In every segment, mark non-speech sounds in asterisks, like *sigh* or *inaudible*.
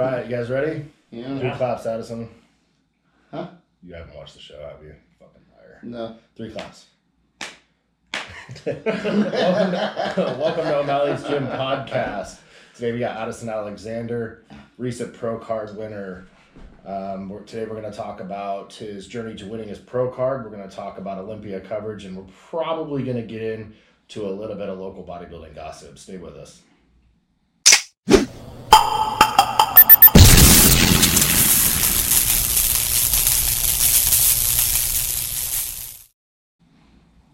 right, you guys ready? Yeah. Three claps, Addison. Huh? You haven't watched the show, have you? Fucking liar. No. Three claps. welcome, to, *laughs* welcome to O'Malley's Gym podcast. Today we got Addison Alexander, recent pro card winner. Um, we're, today we're going to talk about his journey to winning his pro card. We're going to talk about Olympia coverage, and we're probably going to get into a little bit of local bodybuilding gossip. Stay with us.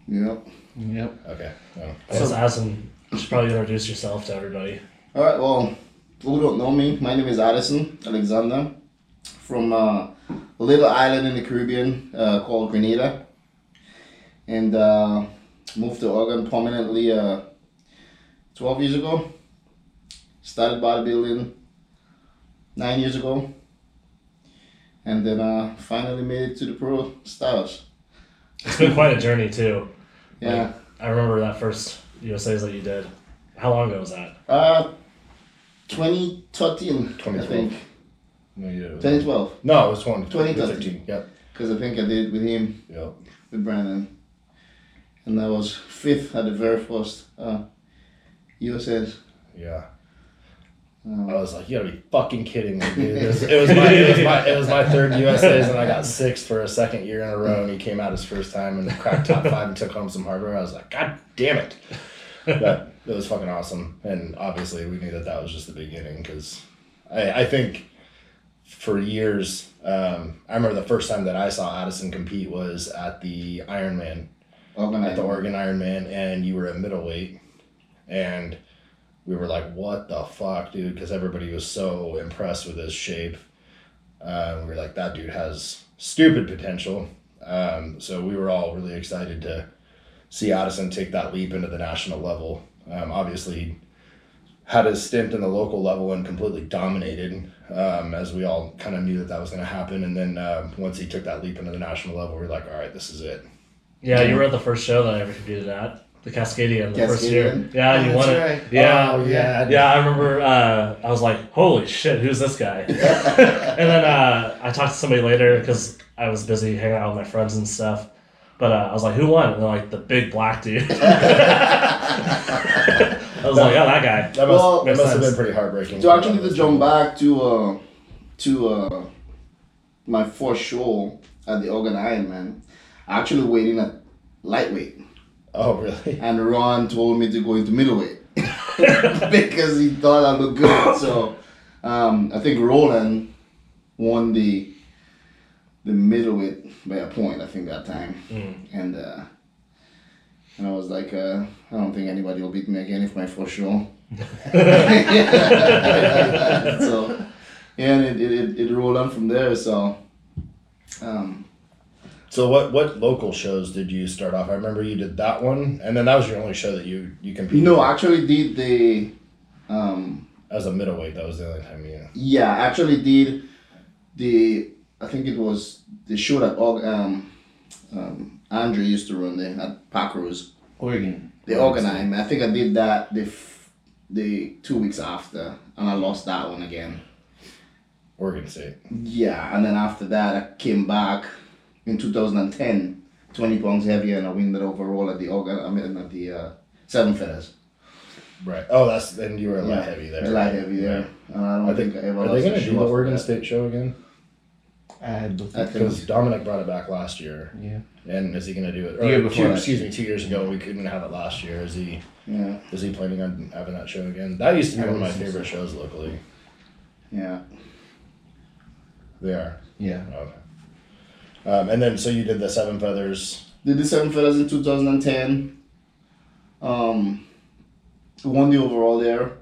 Yep. Yep. Okay. Well, So, Addison, you should probably introduce yourself to everybody. All right. Well, who don't know me? My name is Addison Alexander from uh, a little island in the Caribbean uh, called Grenada, and uh, moved to Oregon permanently uh, twelve years ago. Started bodybuilding nine years ago, and then uh, finally made it to the pro status. It's been quite a journey too. Yeah. I remember that first USA's that you did. How long ago was that? Uh, 2013, I think. no, you did. 2012. No, it was 20, 2013. Yep. Because I think I did it with him, Yep. with Brandon. And I was fifth at the very first uh, USA's. Yeah. I Um, was like, you gotta be fucking kidding me, dude. It was, it was my it was my it was my third USA's and I got sixth for a second year in a row and he came out his first time and cracked top five and took home some hardware. I was like, God damn it. But it was fucking awesome. And obviously we knew that that was just the beginning because I, I think for years, um, I remember the first time that I saw Addison compete was at the Ironman organized. at the Oregon Ironman, and you were at middleweight, and we were like, "What the fuck, dude?" Because everybody was so impressed with his shape. Uh, we were like, "That dude has stupid potential." Um, so we were all really excited to see Addison take that leap into the national level. Um, obviously, had his stint in the local level and completely dominated, um, as we all kind of knew that that was going to happen. And then uh, once he took that leap into the national level, we were like, "All right, this is it." Yeah, you were at the first show that I ever competed at, the Cascadian, the first year. Cascadian? Yeah, you won it. right. Yeah, Oh, yeah. yeah. I remember. Uh, I was like, "Holy shit, who's this guy?" *laughs* and then uh, I talked to somebody later because I was busy hanging out with my friends and stuff. But uh, I was like, "Who won?" And they're like, "The big black dude." *laughs* *laughs* I was like, "Oh, that guy." That must, Well- that must have been pretty heartbreaking. So I actually, to jump back to uh, to uh, my first show at the Oregon Ironman, I actually weighed in at lightweight, Oh, really? *laughs* and Ron told me to go into middleweight *laughs* because he thought I looked good. *coughs* So um, I think Roland won the the middleweight by a point. I think that time, Mm. and uh, and I was like, uh, I don't think anybody will beat me again if my first show. *laughs* so yeah, and it, it, it, it rolled on from there. So um, So what what local shows did you start off? I remember you did that one, and then that was your only show that you you competed. no, I actually did the um, as a middleweight. That was the only time you. yeah, I actually did the I think it was the show that Aug- um, um, Andre used to run there at Packers. Oregon. The organized. I think I did that the f- the two weeks after, and I lost that one again. Oregon State. Yeah, and then after that, I came back in 2010, 20 pounds heavier, and I win that overall at the organ. I mean, at the uh, Seven Feathers. Right. Oh, that's and you were a light Yeah, heavy there. Light heavy there. And I don't I think, think I ever are lost they going to do the Oregon that. State show again? I don't think. think Because Dominic brought it back last year, Yeah. and is he going to do it? The year before two, excuse me, two years ago we couldn't have it last year. Is he Yeah, is he planning on having that show again? That used to be I one of my favorite so. shows locally. yeah. They are. Yeah. Okay. Um, and then so you did the Seven Feathers. Did the Seven Feathers in 2010. Um, won the overall there.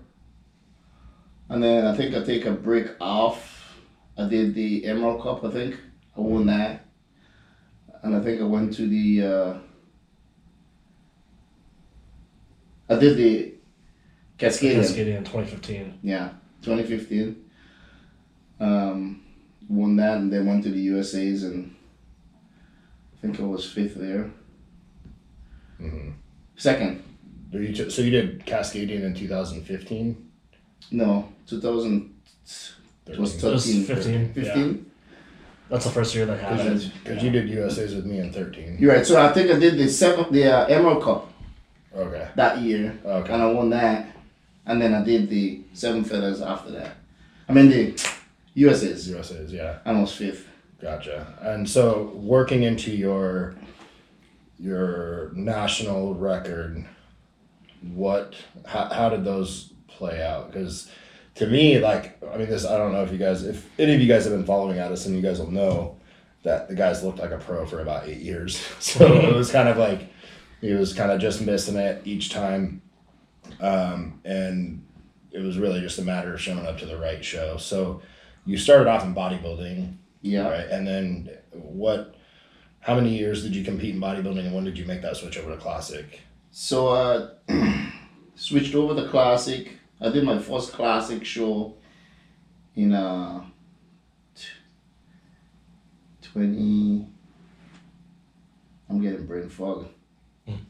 And then I think I take a break off. I did the Emerald Cup, I think. I won that. And I think I went to the. Uh, I did the Cascadian. Cascadian 2015. Yeah, 2015. Um, won that and then went to the USA's and I think I was fifth there. hmm Second. So you, t- so you did Cascadian in 2015. No, 2000, It was It was 13. 15. 15? That's the first year they had it. Because you did USA's with me in 13. You're right. So I think I did the seventh, the uh, Emerald Cup Okay. that year, Okay. and I won that, and then I did the seven feathers after that. I mean the USA's, USA's, yeah. and I was fifth. Gotcha. And so working into your your national record, what how, how did those play out? Because to me, like I mean, this I don't know if you guys if any of you guys have been following Addison, you guys will know that the guys looked like a pro for about eight years. *laughs* So it was kind of like he was kind of just missing it each time, um, and it was really just a matter of showing up to the right show. So you started off in bodybuilding. Yeah. Right. And then what how many years did you compete in bodybuilding and when did you make that switch over to classic? So uh, *clears throat* switched over to classic. I did my first classic show in uh t- twenty. I'm getting brain fog.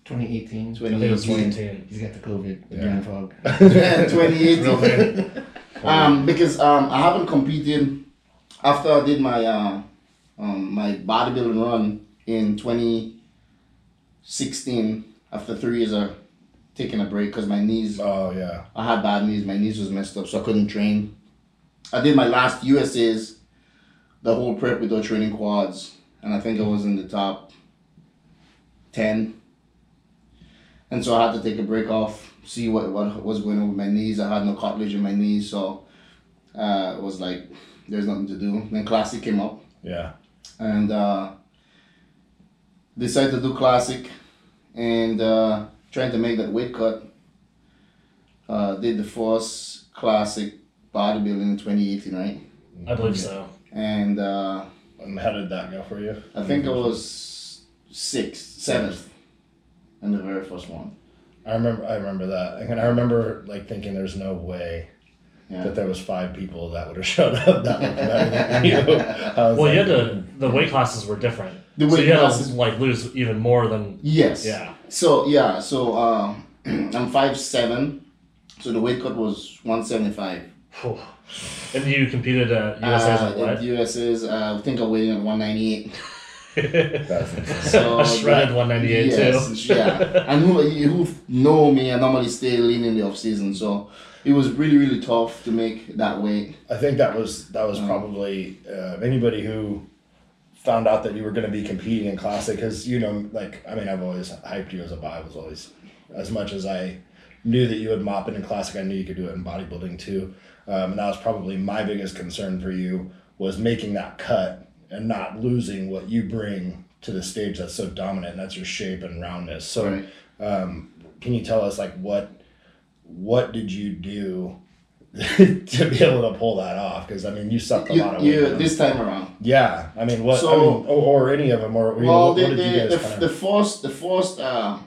2018. I think it was 2018. 2018. He's got the COVID. The Yeah. *laughs* *laughs* brain fog. Real 2018. um, because um, I haven't competed after I did my uh, um, my bodybuilding run in 2016. After three years of taking a break because my knees, Oh yeah. I had bad knees. My knees was messed up, so I couldn't train. I did my last USA's, the whole prep with without training quads, and I think I was in the top ten. And so I had to take a break off, see what what was going on with my knees. I had no cartilage in my knees, so uh, it was like there's nothing to do. Then classic came up, Yeah. and uh, decided to do classic, and uh, trying to make that weight cut. Uh, did the first classic bodybuilding in 2018, right? I believe so. And uh, And how did that go for you? I think I was sixth, seventh, in the very first one. I remember I remember that. And I remember like thinking there's no way Yeah. that there was five people that would have *laughs* showed up that looked better than you. I was Well, you had to. The weight classes were different. The so weight you had to like lose even more than. Yes. Yeah. So yeah, so um, *clears throat* I'm five seven, so the weight cut was one seventy five. Phew. And you competed at USA's Uh, at what? USA's, uh, I think I weighed in at one ninety eight. *laughs* That's insane. So a shredded 198 yes, too. yeah. And who who know me, I normally stay lean in the off season, so it was really really tough to make that weight. I think that was that was Um, probably uh, anybody who found out that you were going to be competing in classic because you know like I mean I've always hyped you as a bi was always as much as I knew that you would mop it in classic I knew you could do it in bodybuilding too um, and that was probably my biggest concern for you was making that cut and not losing what you bring to the stage that's so dominant and that's your shape and roundness so Right. um, can you tell us like what what did you do *laughs* to be able to pull that off because I mean you sucked a You, lot of you, this time around. Yeah, I mean, what? I So- mean, or, or any of them, or you know, Well, what, the, what did you the, the, the of? first the first uh,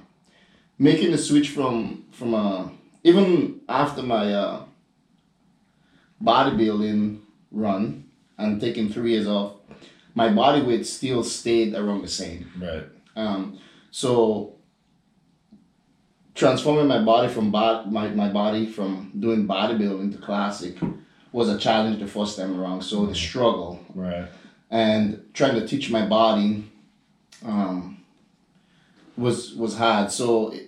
making the switch from from uh, even after my uh, bodybuilding run and taking three years off, my body weight still stayed around the same. Right. Um, so transforming my body from bod- my, my body from doing bodybuilding to classic was a challenge the first time around. So the struggle Right. and trying to teach my body um, was was hard. So it-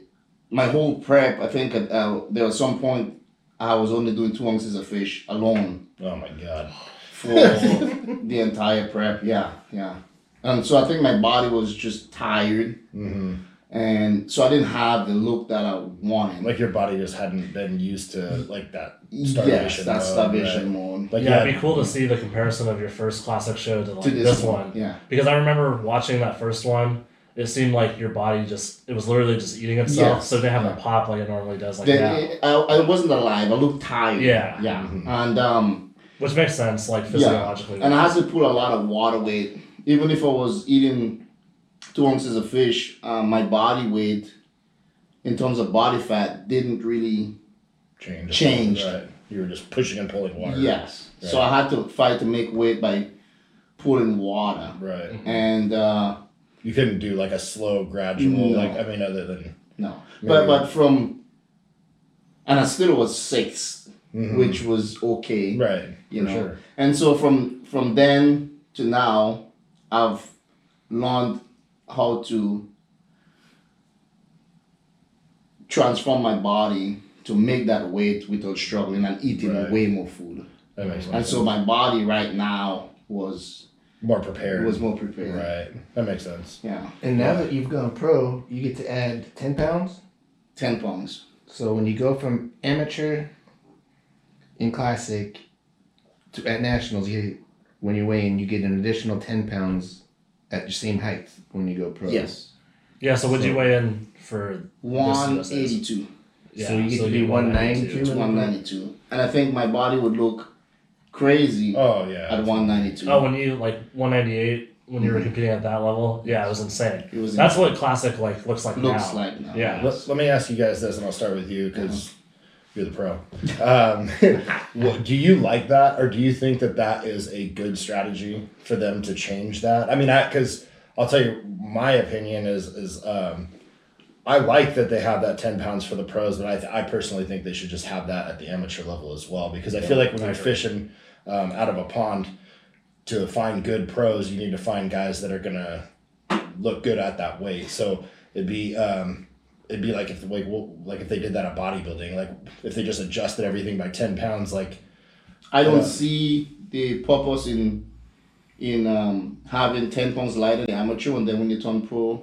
my whole prep, I think uh, there was some point I was only doing two ounces of fish alone Oh my god. for *laughs* the entire prep. Yeah, yeah. And so I think my body was just tired, hmm and so I didn't have the look that I wanted. Like your body just hadn't been used to like that yes, starvation. that mode, starvation right? mode. Like yeah, yeah, it'd be cool to see the comparison of your first classic show to like to this, one. Yeah. Because I remember watching that first one. It seemed like your body just it was literally just eating itself, Yes. so it didn't have Yeah. a pop like it normally does like Then now. it- I, I wasn't alive. I looked tired. Yeah. Yeah. Mhm. And um, Which makes sense, like physiologically. and I had to pull a lot of water weight. Even if I was eating two ounces of fish, uh, my body weight, in terms of body fat, didn't really. change. Changed. Right. You were just pushing and pulling water. Yes. So I had to fight to make weight by pulling water, Right. and uh, You couldn't do like a slow, gradual. No. Like I mean, other than. no, but but from, and I still was sixth, Mhm. which was okay. Right. You For know, sure. and so from from then to now, I've learned how to transform my body to make that weight without struggling and eating Right. way more food. That makes And sense. so my body right now was more prepared. was more prepared. right. That makes sense. Yeah, And now that you've gone pro, you get to add 10 pounds. ten pounds. So when you go from amateur in classic to at nationals, you when you're weighing, you get an additional 10 pounds at your same height when you go pro. Yes, Yeah. So would you weigh in for one This is- eighty-two Yeah, So you get to be one ninety two. One ninety two, and I think my body would look crazy Oh yeah. at one ninety-two. Oh, when you like 198 when you were mm-hmm. competing at that level, yeah, it was insane. It was That's what classic like looks like looks now. like now. Yeah. Let, let me ask you guys this, and I'll start with you because uh-huh. You're the pro. Um, *laughs* what, do you like that, or do you think that that is a good strategy for them to change that? I mean, I because I'll tell you, my opinion is is um, I like that they have that ten pounds for the pros, but I, th- I personally think they should just have that at the amateur level as well because I feel like when you're fishing um, out of a pond to find good pros, you need to find guys that are gonna look good at that weight. So it'd be um, it'd be like if like well, like if they did that at bodybuilding, like if they just adjusted everything by ten pounds, like I don't Yeah. see the purpose in in um, having ten pounds lighter than amateur, and then when you turn pro,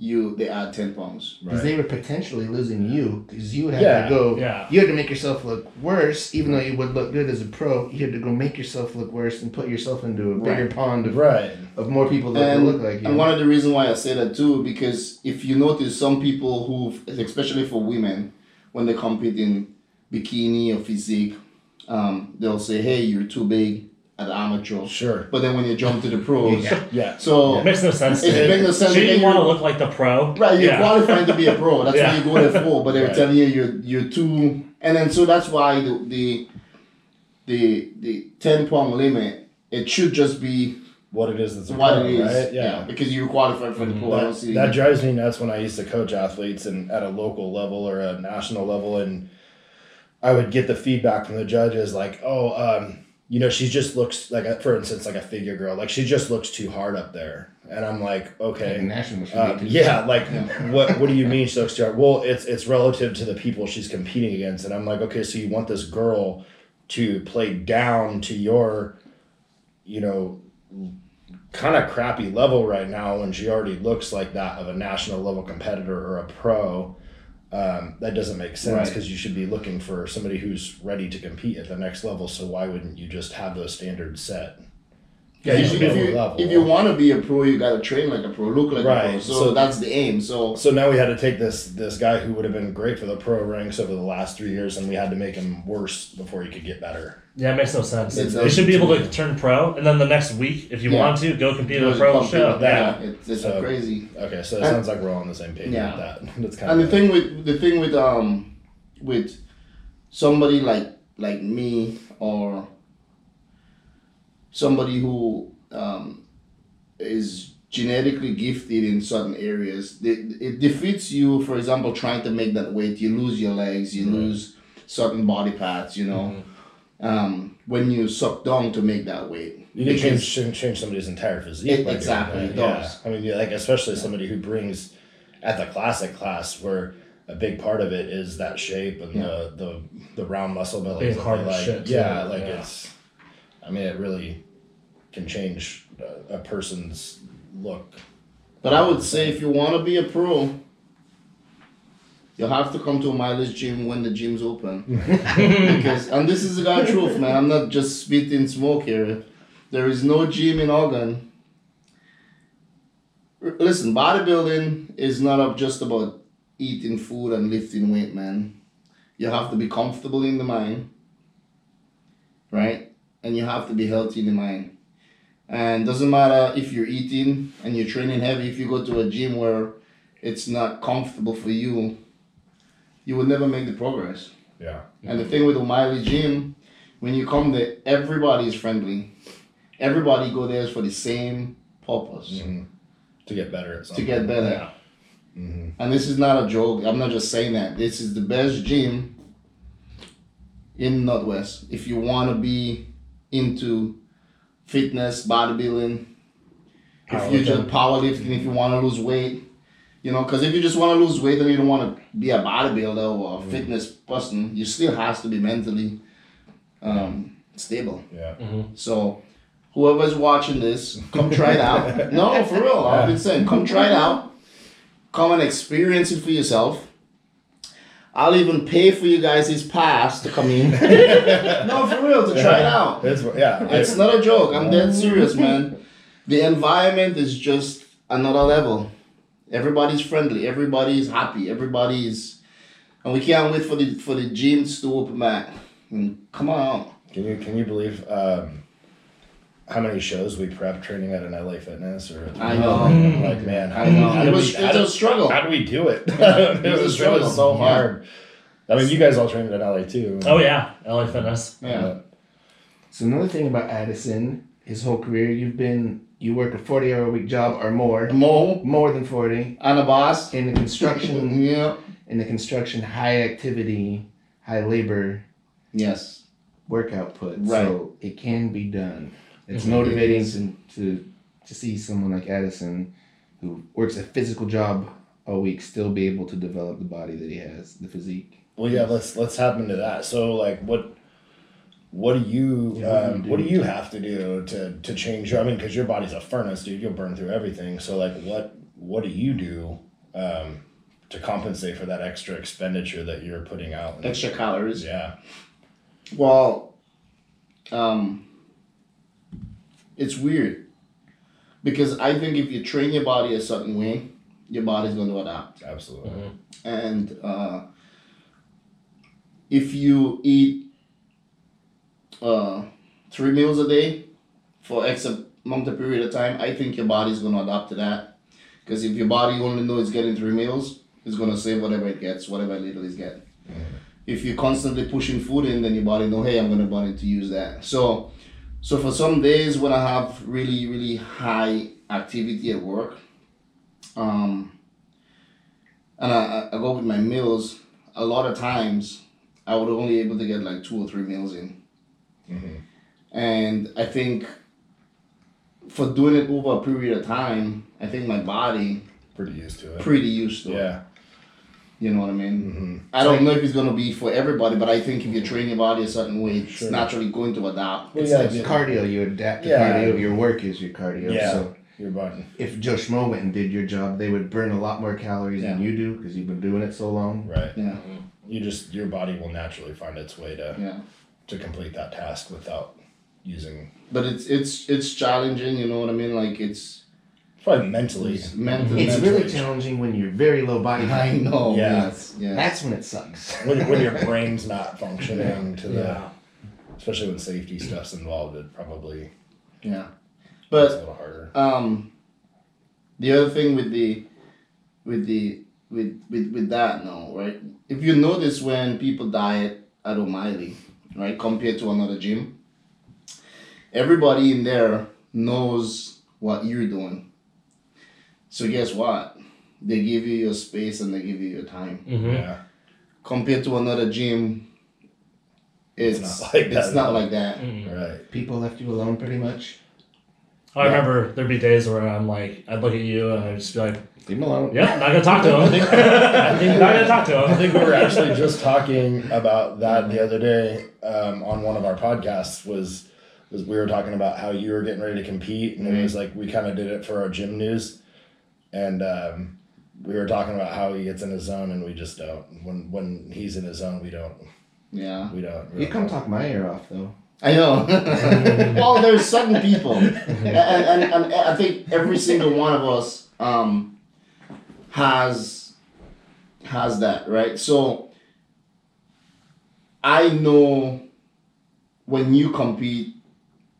you they add ten pounds. Because they were potentially losing you because you had Yeah, to go. yeah. You had to make yourself look worse, even though you would look good as a pro. You had to go make yourself look worse and put yourself into a bigger Right. pond of, right, of more people that And, look like you. and one of the reasons why I say that too, because if you notice, some people who, especially for women, when they compete in bikini or physique, um, they'll say, "Hey, you're too big at amateur." sure, But then when you jump to the pros, Yeah. yeah, *laughs* so It makes no sense. It to makes no sense Shouldn't because you want to look like the pro? Right, you're Yeah. qualifying to be a pro. That's Yeah. what you go there for. But they're Right. telling you you're you're too, and then so that's why the the the, the ten pound limit it should just be what it is that's what pro, it is. right? Yeah. because you're qualified for the pro. I don't That, see that drives me nuts when I used to coach athletes and at a local level or a national level, and I would get the feedback from the judges like, "Oh, um, you know, she just looks like, a, for instance, like a figure girl. Like she just looks too hard up there." And I'm like, "Okay, Uh, yeah, like what? What do you mean she looks too hard? Well, it's it's relative to the people she's competing against, and I'm like, okay, so you want this girl to play down to your, you know, kind of crappy level right now when she already looks like that of a national level competitor or a pro. Um, that doesn't make sense Right. because you should be looking for somebody who's ready to compete at the next level. So why wouldn't you just have those standards set? Yeah, at if, a you, if, lower you, level? if you want to be a pro, you gotta train like a pro, look like a pro. So, so- that's the aim. So So now we had to take this this guy who would have been great for the pro ranks over the last three years, and we had to make him worse before he could get better. Yeah, it makes no sense. It you should be able to to turn pro, and then the next week, if you Yeah. want to, go compete in a pro show. yeah, Yeah. it's, it's So- crazy. Okay, so it And- sounds like we're all on the same page Yeah. with that. *laughs* That's kind And of the thing with the thing with um with somebody like like me or somebody who um, is genetically gifted in certain areas, it, it defeats you. For example, trying to make that weight, you lose your legs, you Right. lose certain body parts. You know, um, when you suck down to make that weight, you can Because- change change- change somebody's entire physique. It- by doing exactly, that. it Yeah. does. I mean, yeah, like especially somebody who brings at the classic class where. A big part of it is that shape and the, the the round muscle bellies. Being hard like. shit, too, yeah, like yeah. it's. I mean, it really can change a, a person's look. But I would say if you want to be a pro, you'll have to come to O'Malley's Gym when the gym's open. *laughs* because and this is the God truth, man. I'm not just spitting smoke here. There is no gym in Oregon. R- Listen, bodybuilding is not just about eating food and lifting weight, man. You have to be comfortable in the mind, right? And you have to be healthy in the mind. And doesn't matter if you're eating and you're training heavy, if you go to a gym where it's not comfortable for you, you will never make the progress. Yeah. And the thing with O'Malley Gym, when you come there, everybody is friendly. Everybody go there for the same purpose hmm To get better at something. to get better. Yeah. hmm And this is not a joke. I'm not just saying that. This is the best gym in Northwest. If you want to be into fitness, bodybuilding, if you just powerlifting, if you want to lose weight, you know, because if you just want to lose weight and you don't want to be a bodybuilder or a fitness person, you still has to be mentally um, stable. Yeah. So, whoever's watching this, come try it out. *laughs* no, for real. I've been saying, come try it out. Come and experience it for yourself. I'll even pay for you guys this pass to come in. *laughs* no, for real, to try it out. It's, yeah. It's not a joke. I'm dead serious, man. The environment is just another level. Everybody's friendly. Everybody's happy. Everybody's, and we can't wait for the for the gyms to open back. Come on out. Can you can you believe um, how many shows we prep training at an LA Fitness or I know. like man how, I know. how It do was- we, how it's a do- struggle. how do we do it? Yeah, it, it *laughs* was a it struggle. was so Yeah. hard. I mean, you guys all trained at LA too. Oh yeah, LA Fitness. Yeah. So another thing about Addison, his whole career, you've been you work a forty hour a week job or more, Mo more than forty on a boss. in the construction *laughs* yeah. in the construction high activity, high labor Yes. work output. Right. So it can be done. It's Mhm. motivating to, to to see someone like Addison who works a physical job a week still be able to develop the body that he has, the physique. Well, yeah. Let's let's hop into that. So, like, what what do you Yeah, what do um, you what do do? you have to do to to change? your I mean, because your body's a furnace, dude. You'll burn through everything. So, like, what what do you do um, to compensate for that extra expenditure that you're putting out? Extra calories. Yeah. Well, um, it's weird because I think if you train your body a certain way, your body's going to adapt. Absolutely. And uh, if you eat uh, three meals a day for X amount of period of time, I think your body's going to adapt to that. Because if your body only knows it's getting three meals, it's going to save whatever it gets, whatever little it's getting. If you're constantly pushing food in, then your body know, hey, I'm going to burn it to use that. So, so for some days when I have really, really high activity at work, um, and I, I- go with my meals, a lot of times I would only able to get like two or three meals in. Mhm. And I think for doing it over a period of time, I think my body Pretty used to it. pretty used to it. Yeah. You know what I mean? hmm I don't know if it's gonna be for everybody, but I think if you train your body a certain way, it's naturally going to adapt. Well, It's yeah, like yeah. cardio, you adapt to Yeah. cardio, your work is your cardio. Yeah. So Your body. if Joe Schmo went and did your job, they would burn a lot more calories than you do because you've been doing it so long. Right. Yeah, You just your body will naturally find its way to yeah. to complete that task without using But it's it's it's challenging. You know what I mean? Like it's probably mentally. it's mental. It's mentally. really challenging when you're very low body *laughs* I weight. know. Yeah. Yes. Yes. That's when it sucks. when, when your *laughs* brain's not functioning to the Yeah. especially when safety stuff's involved it probably yeah. is But a little harder um, the other thing with the with the with with with that no right. If you notice when people diet at O'Malley, right, compared to another gym, everybody in there knows what you're doing. So guess what? They give you your space and they give you your time. Mm-hmm. yeah Compared to another gym, it's, It's not like it's that. not like that. right People left you alone pretty much. I remember there'd be days where I'm like, I'd look at you and I'd just be like, Leave him alone. Yeah, not gonna talk to him. *laughs* I think- I think- not gonna talk to him. I think we were actually just talking about that the other day um, on one of our podcasts was was we were talking about how you were getting ready to compete and it was like we kind of did it for our gym news and um, we were talking about how he gets in his zone and we just don't when when he's in his zone we don't Yeah. we don't we You don't come talk my ear off though. I know. *laughs* well, there's certain people, *laughs* and, and, and I think every single one of us um, has has that right. So I know when you compete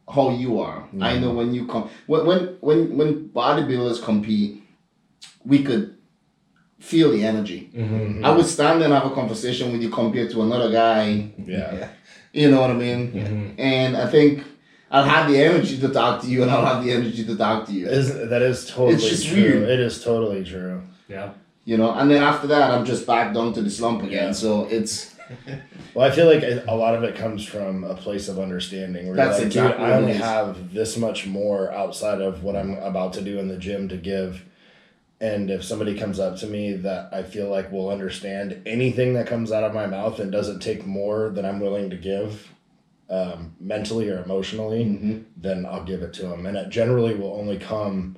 how you are. I know when you come when when when when bodybuilders compete, we could feel the energy. Mm-hmm. I would stand and have a conversation with you compared to another guy. yeah You know what I mean? Mm-hmm. and I think I'll have the energy to talk to you, and I'll have the energy to talk to you. is that is totally It's just true weird. it is totally true Yeah. You know, and then after that, I'm just back down to the slump again. Yeah. So it's *laughs* Well, I feel like a lot of it comes from a place of understanding. Where That's you're like, exactly dude, I what it only have this much more outside of what I'm about to do in the gym to give. And if somebody comes up to me that I feel like will understand anything that comes out of my mouth and doesn't take more than I'm willing to give, um, mentally or emotionally, Mhm. then I'll give it to them. And it generally will only come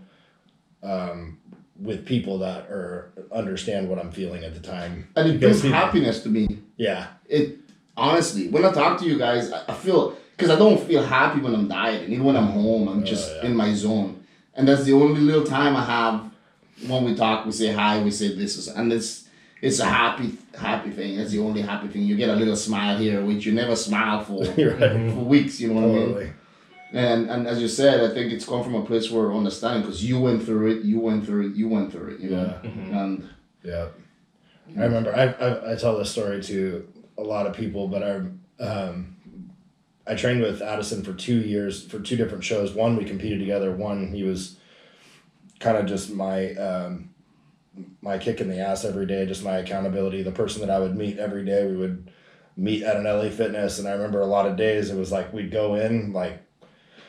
um, with people that are understand what I'm feeling at the time. And it brings people- happiness to me. Yeah, It honestly, when I talk to you guys, I, I feel because I don't feel happy when I'm dieting. Even when I'm home, I'm just yeah. in my zone, and that's the only little time I have when we talk. We say hi, we say this, is, and it's it's a happy happy thing. It's the only happy thing. You get a little smile here, which you never smile for *laughs* right. for weeks. You know what I mean? And and as you said, I think it's come from a place where understanding because you went through it, you went through it, you went through it. You know, and Yeah, I remember. I, I I tell this story to a lot of people, but I um, I trained with Addison for two years for two different shows. One we competed together. One he was kind of just my um, my kick in the ass every day, just my accountability. The person that I would meet every day, we would meet at an LA Fitness, and I remember a lot of days it was like we'd go in like.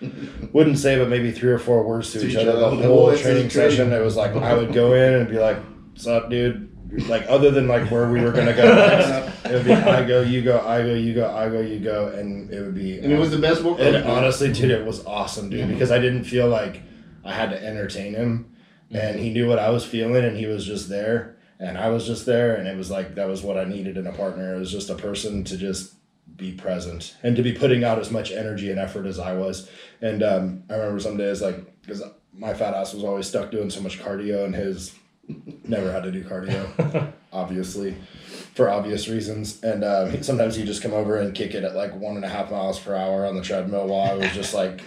*laughs* Wouldn't say, but maybe three or four words to, To each each other the whole training session. It was like I would go in and be like, "What's up, dude?" Like other than like where we were gonna go *laughs* next, it would be I go, you go, I go, you go, I go, you go, and it would be. and it was the best workout. And honestly, dude, it was awesome, dude, because I didn't feel like I had to entertain him, and he knew what I was feeling, and he was just there, and I was just there, and it was like that was what I needed in a partner. It was just a person to just be present and to be putting out as much energy and effort as I was. And um, I remember some days like because my fat ass was always stuck doing so much cardio, and his never had to do cardio, *laughs* obviously, for obvious reasons. And um, sometimes he'd just come over and kick it at like one and a half miles per hour on the treadmill while I was just like,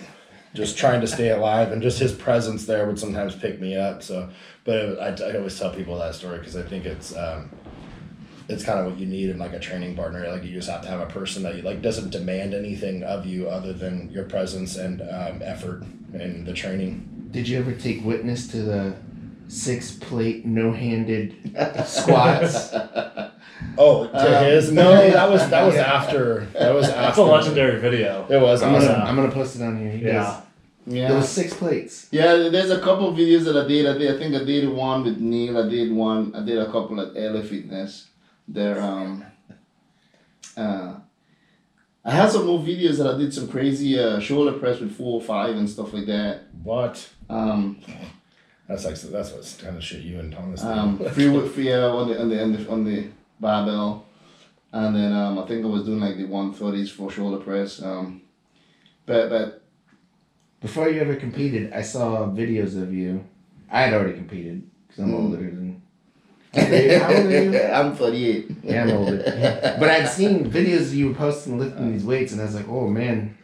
just trying to stay alive. And just his presence there would sometimes pick me up. So, but it, I, I always tell people that story because I think it's, um, it's kind of what you need in like a training partner. Like you just have to have a person that you like doesn't demand anything of you other than your presence and um, effort in the training. Did you ever take witness to the six plate no handed squats? *laughs* Oh, to Um, his? No, *laughs* that was that was after. That was after. That's a legendary video. It was I'm awesome. gonna, I'm gonna post it on here. He Yeah. does- yeah. There was six plates. Yeah, there's a couple of videos that I did. I did. I think I did one with Neil. I did one. I did a couple at LA Fitness. There. Um. Uh. I had some more videos that I did some crazy uh, shoulder press with four or five and stuff like that. What? Um. That's like that's what kind of shit you and Thomas do. Um. Free with free uh, on the on the on the, on the barbell, and then um I think I was doing like the one thirties for shoulder press. Um. But but Before you ever competed, I saw videos of you. I had already competed because I'm Mm. older than. *laughs* How old are you? I'm thirty eight. Yeah, I'm older. *laughs* But I'd seen videos you were posting lifting these weights, and I was like, oh man,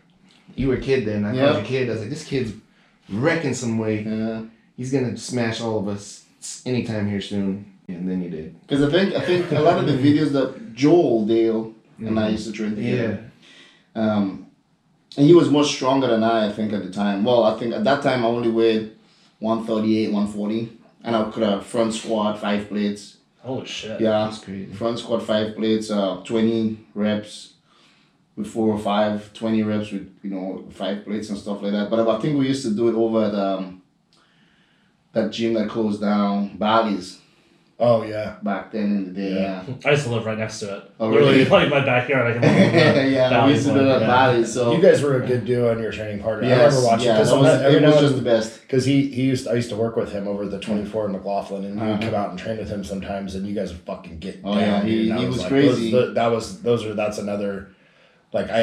you were a kid then. I called you a kid. I was like, this kid's wrecking some weight. Yeah. He's gonna smash all of us anytime here soon. And then you did. Because I think I think a lot of the videos that Joel Dale and I used to train Yeah. together. Um, and he was much stronger than I, I think, at the time. Well, I think at that time I only weighed 138, 140. And I could have front squat, five plates. Holy shit. Yeah. That's crazy. Front squat, five plates, uh, 20 reps with four or five, 20 reps with, you know, five plates and stuff like that. But I think we used to do it over at um, that gym that closed down, Bally's, oh yeah. back then in the day. Yeah. yeah. I used to live right next to it. Oh, Literally, really? like my backyard. I can walk over *laughs* yeah, we used to do one, that at yeah. So You guys were a good duo on your training partner. I yes, remember watching yeah, because that was, every it was just the best. because he he used I used to work with him over the twenty four in McLoughlin, and you would Uh-huh. come out and train with him sometimes, and you guys would fucking get Oh, down. yeah, he- dude. And I he was like, crazy. those- that was those are that's another. Like I,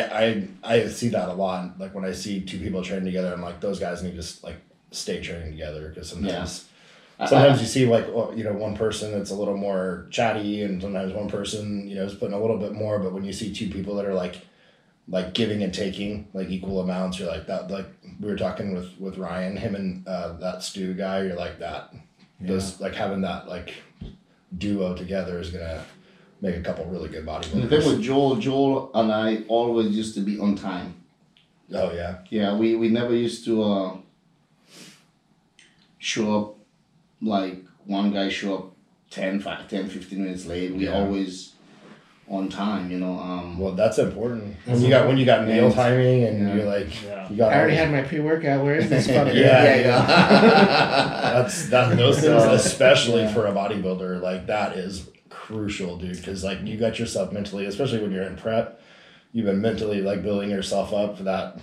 I I see that a lot. Like when I see two people training together, I'm like those guys need to just like stay training together because sometimes I- sometimes you see like you know one person that's a little more chatty and sometimes one person you know is putting a little bit more but when you see two people that are like like giving and taking like equal amounts you're like that like we were talking with with ryan him and uh, that stew guy you're like that yeah. those like having that like duo together is gonna make a couple really good And the thing bodybuilders with Joel, Joel and I always used to be on time. oh yeah Yeah, we, we never used to uh, show up like one guy show up 10, 5, 10 15 minutes late. We Yeah. always on time. You know. Um, Well, that's important. When you got when you got meal And- timing and Yeah. you're like Yeah. you got I already had my pre workout. Where is this fucker? *laughs* Yeah. yeah. *laughs* That's that those things, especially yeah. for a bodybuilder, like that is crucial, dude. Because like you got yourself mentally, especially when you're in prep, you've been mentally like building yourself up for that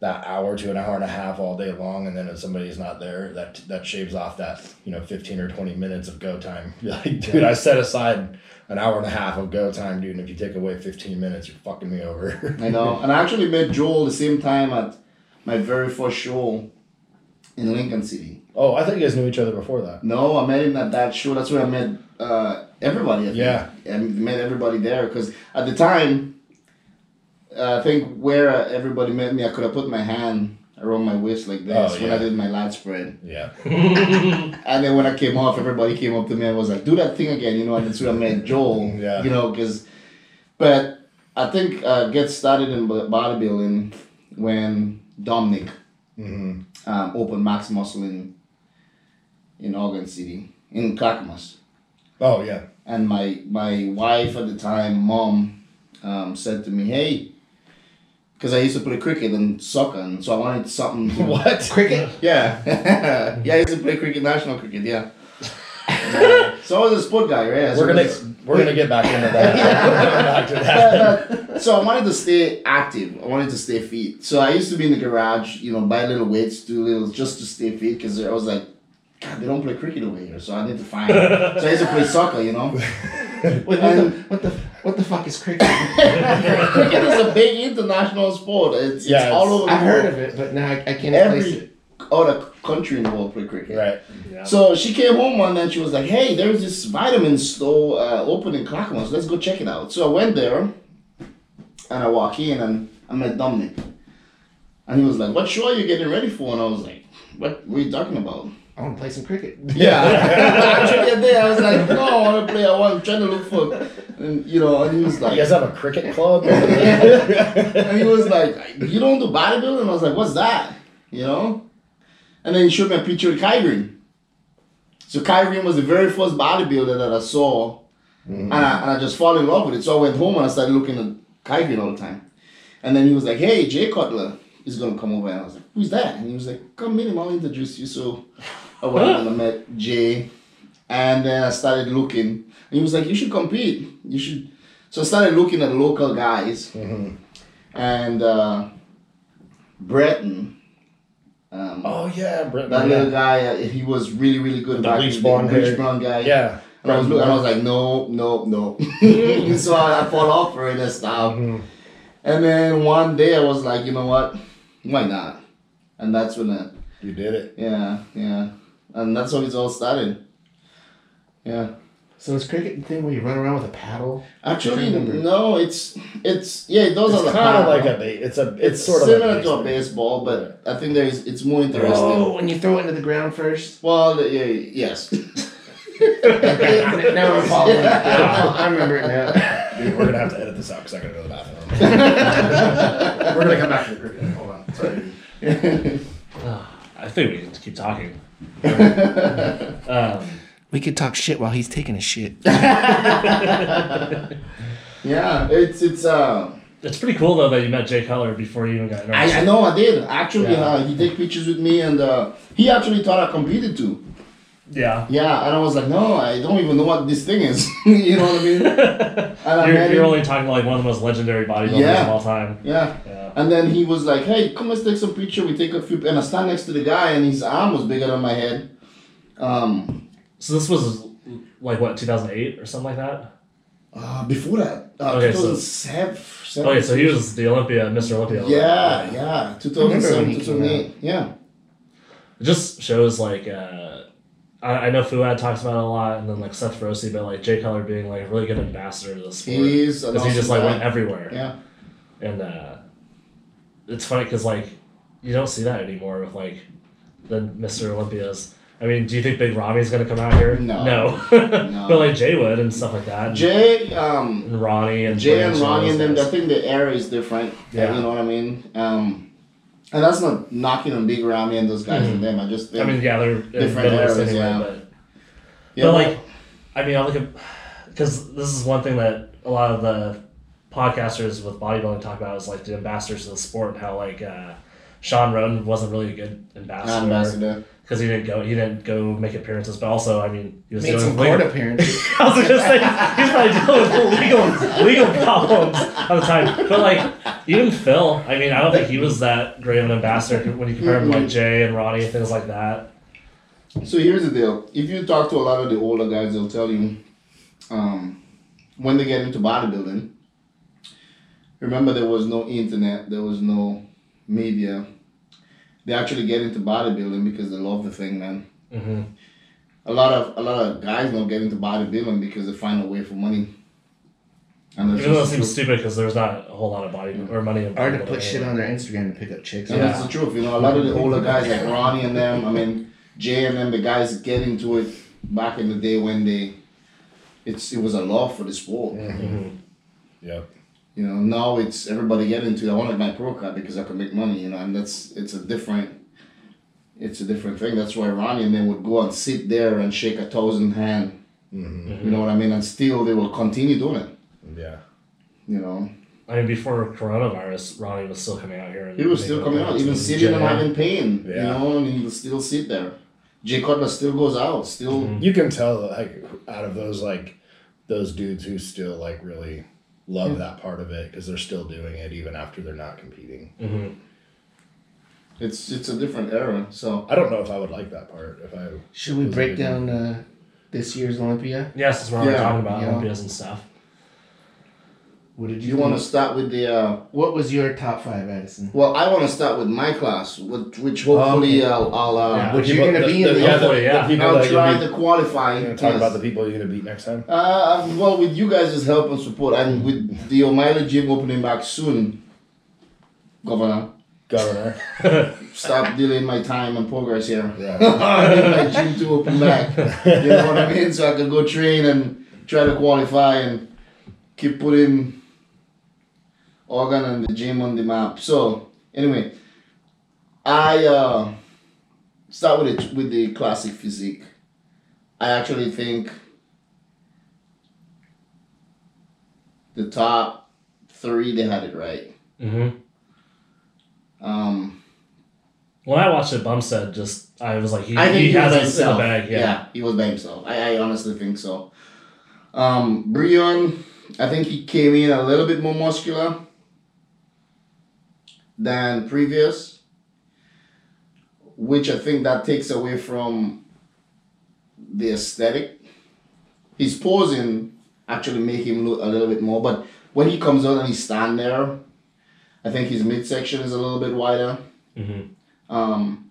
that hour to an hour and a half all day long, and then if somebody's not there, that that shaves off that you know fifteen or twenty minutes of go time. You're *laughs* like, dude, I set aside an hour and a half of go time, dude, and if you take away fifteen minutes, you're fucking me over. *laughs* I know. And I actually met Joel the same time at my very first show in Lincoln City. oh, I thought you guys knew each other before that. No, I met him at that show. That's where I met uh, everybody. I. Yeah. and met everybody there because at the time, I think where uh, everybody met me, I could have put my hand around my waist like this Oh, when. I did my lat spread. Yeah. *laughs* And then when I came off, everybody came up to me and was like, "Do that thing again," you know. And that's where I met *laughs* Joel. Yeah. You know, because, but I think uh, get started in bodybuilding when Dominic hmm um, opened Max Muscle in in Oregon City in Clackamas. Oh yeah. And my my wife at the time, mom, um, said to me, "Hey." Because I used to play cricket and soccer, and so I wanted something. To, *laughs* What? Cricket. yeah, *laughs* yeah, I used to play cricket, national cricket, yeah. Uh, *laughs* so I was a sport guy, right? So We're gonna that's- we're gonna get back into that. back to that. But, so I wanted to stay active. I wanted to stay fit. So I used to be in the garage, you know, buy little weights, do little just to stay fit because I was like, God, they don't play cricket over here, so I need to find. so I used to play soccer, you know. Wait, what, the, what the what the fuck is cricket? *laughs* cricket is a big international sport. It's, Yeah, it's all it's- over the I've heard of it, but now I, I can't Every- place it. Every other country in the world play cricket. Right. Yeah. So she came home one night and she was like, hey, there's this vitamin store uh, open in Clackamas. Let's go check it out. So I went there and I walk in and I met Dominic. And he was like, what show are you getting ready for? And I was like, what, what are you talking about? I want to play some cricket. Yeah. *laughs* Actually, that day I was like, no, I want to play. I want, I'm trying to look for, and, you know, and he was like, You guys have a cricket club? *laughs* and he was like, you don't do bodybuilding? And I was like, what's that? You know? And then he showed me a picture of Greene. So Greene was the very first bodybuilder that I saw. Mm-hmm. And, I, and I just fall in love with it. So I went home and I started looking at Greene all the time. And then he was like, hey, Jay Cutler is going to come over. And I was like, who's that? And he was like, come meet him. I'll introduce you. So I went and I met Jay. And then I started looking. He was like, you should compete. You should. So I started looking at local guys Mhm. and uh, Breton. Um, Oh yeah, Britain. that little guy, uh, he was really, really good. The bleach blonde bleach blonde guy. yeah. And I was, look- and I was like, no, no, no. so I, I fall off for it and stuff. Mhm. And then one day I was like, you know what? Why not? And that's when, I, You did it. yeah, yeah. And that's how it all started. Yeah. So is cricket the thing where you run around with a paddle? Actually, no, it's, it's, yeah, it does It's have kind of like a. ba- It's a. It's, It's sort of similar like to a baseball, but I think there's it's more interesting. Oh, when you throw it into the ground first. Well, yeah, yes. *laughs* now I'm following. I remember it now. Dude, we're gonna have to edit this out because I gotta go to the bathroom. *laughs* we're gonna come back to the cricket. Hold on. Sorry. *laughs* I think we can keep talking. Um, We could talk shit while he's taking a shit. *laughs* yeah, it's it's uh. it's pretty cool though that you met Jay Cutler before you even got nervous. I, I know I did actually. Yeah. Uh, he take pictures with me, and uh, he actually thought I competed too. Yeah. Yeah, and I was like, no, I don't even know what this thing is. *laughs* you know what I mean? *laughs* And you're, met you're only talking to like one of the most legendary bodybuilders Yeah. of all time. Yeah. Yeah. And then he was like, hey, come let's take some picture. We take a few, and I stand next to the guy, and his arm was bigger than my head. Um, So this was like what 2008 or something like that. uh, before that, uh, Okay, so- 2007. Okay, so he was the Olympia, Mr. Olympia. Yeah, yeah, I remember when 2007, he came 2008. Yeah. It just shows like uh, I, I know Fouad talks about it a lot, and then like Seth Rossi, but like Jay Cutler being like a really good ambassador to the sport He is an because he just like guy. went everywhere. Yeah. And uh, it's funny because like you don't see that anymore with like the Mr. Olympias. I mean, do you think Big Ramy's gonna come out here? No. No. No. *laughs* but like Jay would and stuff like that. Jay, um, and Ronnie and Jay and Branch Ronnie and them, I think the era is different. Yeah. You know what I mean? Um, and that's not knocking on Big Ramy and those guys and them. I just think. Mm-hmm. I mean, yeah, they're Different eras, anyway, yeah. but yeah, but like, I mean, I look at because this is one thing that a lot of the podcasters with bodybuilding talk about is like the ambassadors of the sport and how like uh, Shawn Rhoden wasn't really a good ambassador Ambassador. Because he didn't go he didn't go make appearances, but also I mean he was Made doing some legal- court appearances. *laughs* I was gonna say he's probably dealing with legal legal problems all the time. But like even Phil, I mean, I don't think he was that great of an ambassador when you compare him to like Jay and Ronnie and things like that. So here's the deal. If you talk to a lot of the older guys, they'll tell you um, when they get into bodybuilding, remember there was no internet, there was no media. They actually get into bodybuilding because they love the thing, man. hmm A lot of a lot of guys don't get into bodybuilding because they find a way for money. And Even though it just the seems stupid because there's not a whole lot of body or money in Or to put shit on their Instagram to pick up chicks. And Yeah. that's the truth. You know, a lot of the older guys like Ronnie and them, I mean Jay and them, the guys get into it back in the day when they it's it was a love for the sport. Mhm. Yep. You know, now it's everybody get into it. I wanted my pro card because I could make money, you know, and that's it's a different it's a different thing. That's why Ronnie and them would go and sit there and shake a thousand hand. Mm-hmm. You know what I mean? And still they will continue doing it. Yeah. You know. I mean, before coronavirus, Ronnie was still coming out here. And He was still coming out, even sitting and having pain. You know, and he will still sit there. Jay Cutler still goes out, still Mhm. You can tell like out of those like those dudes who still like really love that part of it because they're still doing it even after they're not competing. Mhm. it's it's a different era. So I don't know if I would like that part if I. Should we break down uh, this year's Olympia? Yes, Yeah, since we're already Yeah, talking about yeah. Olympias and stuff. What did you, you want to start with the uh, What was your top five, Addison? Well, I want to start with my class, with, which hopefully Okay. I'll, I'll, uh, Yeah. But you're gonna the- be in the- the- yeah, the, yeah. the I'll try to qualify. talk yes. about the people you're gonna beat next time. Uh, well, with you guys' help and support, and with the O'Malley gym opening back soon, Governor, Governor. *laughs* stop delaying my time and progress here. Yeah. *laughs* I need my gym to open back. You know what I mean? So I can go train and try to qualify and keep putting organ and the gym on the map. So anyway, I uh, start with it with the classic physique. I actually think the top three they had it right. hmm Um, When I watched it, Bumstead just I was like he, I think he, he, was has by it in the himself. bag. Yeah. he was by himself. I, I honestly think so. Um, Breon, I think he came in a little bit more muscular than previous, which I think that takes away from the aesthetic. His posing actually make him look a little bit more, but when he comes out and he stand there, I think his midsection is a little bit wider. Mm-hmm. Um,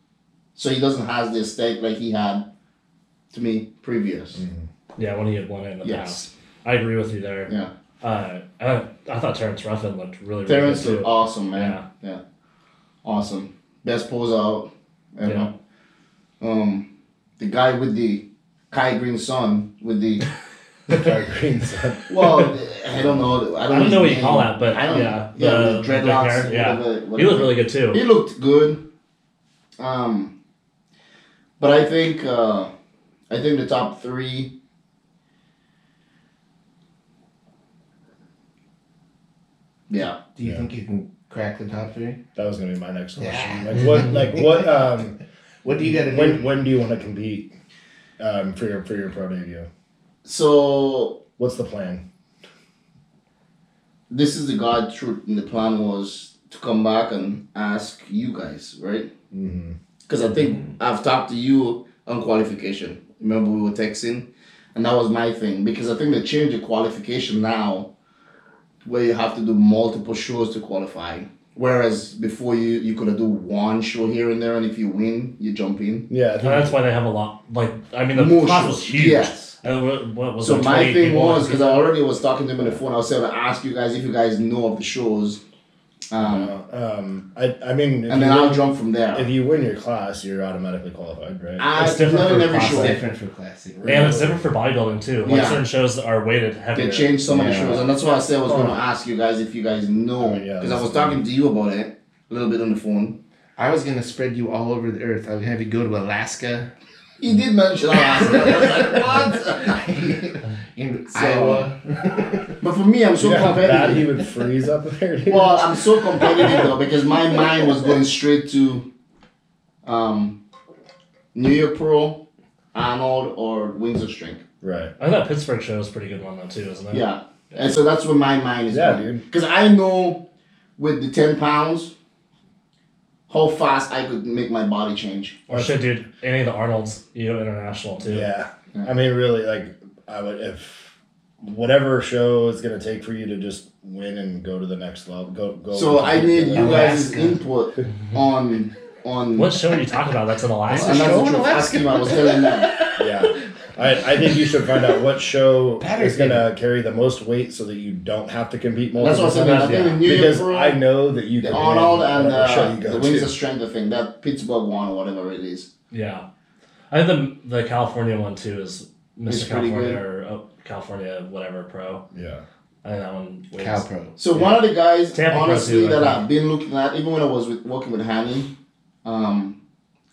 so he doesn't have the aesthetic like he had to me previous. Yeah, when he had won it in the Yes. past. I agree with you there. Yeah. Uh, I, I thought Terrence Ruffin looked really, really Terrence good looked awesome, man. Yeah. Awesome. Best pulls out ever. Yeah. Um, the guy with the Kai Greene Sun with the *laughs* Sorry, Green Sun. *laughs* well, I don't know. I I don't, don't know what you call that, but I don't, yeah, yeah, the- the the dreadlocks. hair, yeah. whatever- He looked really good too. He looked good. Um, but I think uh, I think the top three. Yeah. Do you Yeah. think you can crack the top three? That was gonna be my next question. Yeah. Like what? Like what? Um, *laughs* What do you got to do? when when do you want to compete? Um, for your for your pro debut. So What's the plan? this is the God truth, and the plan was to come back and ask you guys, right? Mm-hmm. Because I think I've talked to you on qualification. Remember we were texting, and that was my thing. Because I think they changed the qualification now, where you have to do multiple shows to qualify. Whereas before you you could have do one show here and there, and if you win, you jump in. Yeah, And that's why they have a lot. Like I mean, the More class shows, was huge. yes. And what, what was So it, my thing was because I already was talking to him on the phone. I was saying to ask you guys if you guys know of the shows, um, uh, um, I I mean, and you then I'll win, jump from there. if you win your class, you're automatically qualified, right? I, It's different for every class, show. It's different for classic. and it's different for bodybuilding too. Like Yeah. certain shows are weighted heavier. They changed so many Yeah. shows, and that's why I said I was going to Oh. ask you guys if you guys know, Oh, yeah, because I was talking to you about it a little bit on the phone. I was gonna spread you all over the earth. I would have you go to Alaska, He did mention Alaska. I was like, *laughs* what? *laughs* In So- Iowa. *laughs* But for me, I'm so you know how bad he would freeze up there, dude? Well, I'm so competitive though because my mind was going straight to um, New York Pro, Arnold, or Wings of Strength. right. I thought Pittsburgh show was a pretty good one though too, isn't it? Yeah. And so that's where my mind is Yeah, going. dude. Because I know with the 10 pounds how fast I could make my body change. Or shit, dude. Any of the Arnolds, you know, international too. Yeah. Yeah. I mean, really, like, I would, if whatever show is going to take for you to just win and go to the next level, go, go. So I need you guys' input on on. What show are you talking about? That's in Alaska. And that's show what in you're Alaska? asking. I was telling them. Yeah. I, I think you should find out what show Patterson. is going to carry the most weight so that you don't have to compete more. That's what I'm saying. I think the New Because Pro, I know that you the can Arnold, win and whatever show uh, you go the to. Wings of Strength thing, that Pittsburgh one or whatever it is. Yeah, I think the the California one too is It's Mr. pretty California good. or oh, California whatever pro. Yeah. I think that one. Weighs. Cal Pro. So one of the guys, Tampa Pro honestly, too, I that think. I've been looking at, even when I was with, working with Hani, um,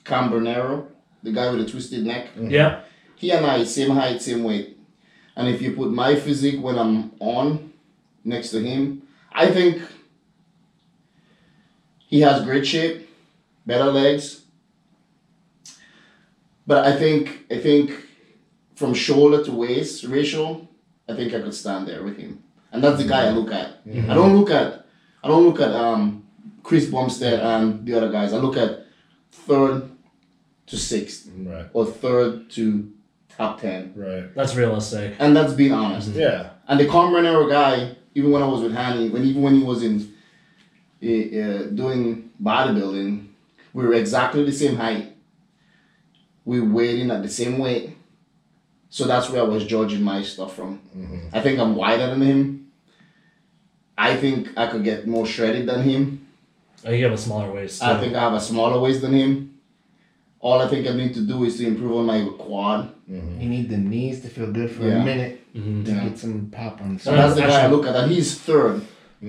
Cambronero, the guy with the twisted neck, Yeah, he and I same height, same weight. And if you put my physique when I'm on next to him, I think he has great shape, better legs. But I think I think from shoulder to waist ratio, I think I could stand there with him. And that's the guy I look at. I don't look at I don't look at um Chris Bumstead and the other guys. I look at third to sixth Right. or third to top ten. Right. that's realistic. And that's being honest. Yeah. And the Cambronero guy, even when I was with Hani, when even when he was in uh, uh, doing bodybuilding, we were exactly the same height. We weighed in at the same weight. So that's where I was judging my stuff from. I think I'm wider than him. I think I could get more shredded than him. Oh, you have a smaller waist. I think I have a smaller waist than him. All I think I need to do is to improve on my quad. You need the knees to feel good for Yeah. a minute Mhm. to Yeah. get some pop on the So that's the guy I look at. And he's third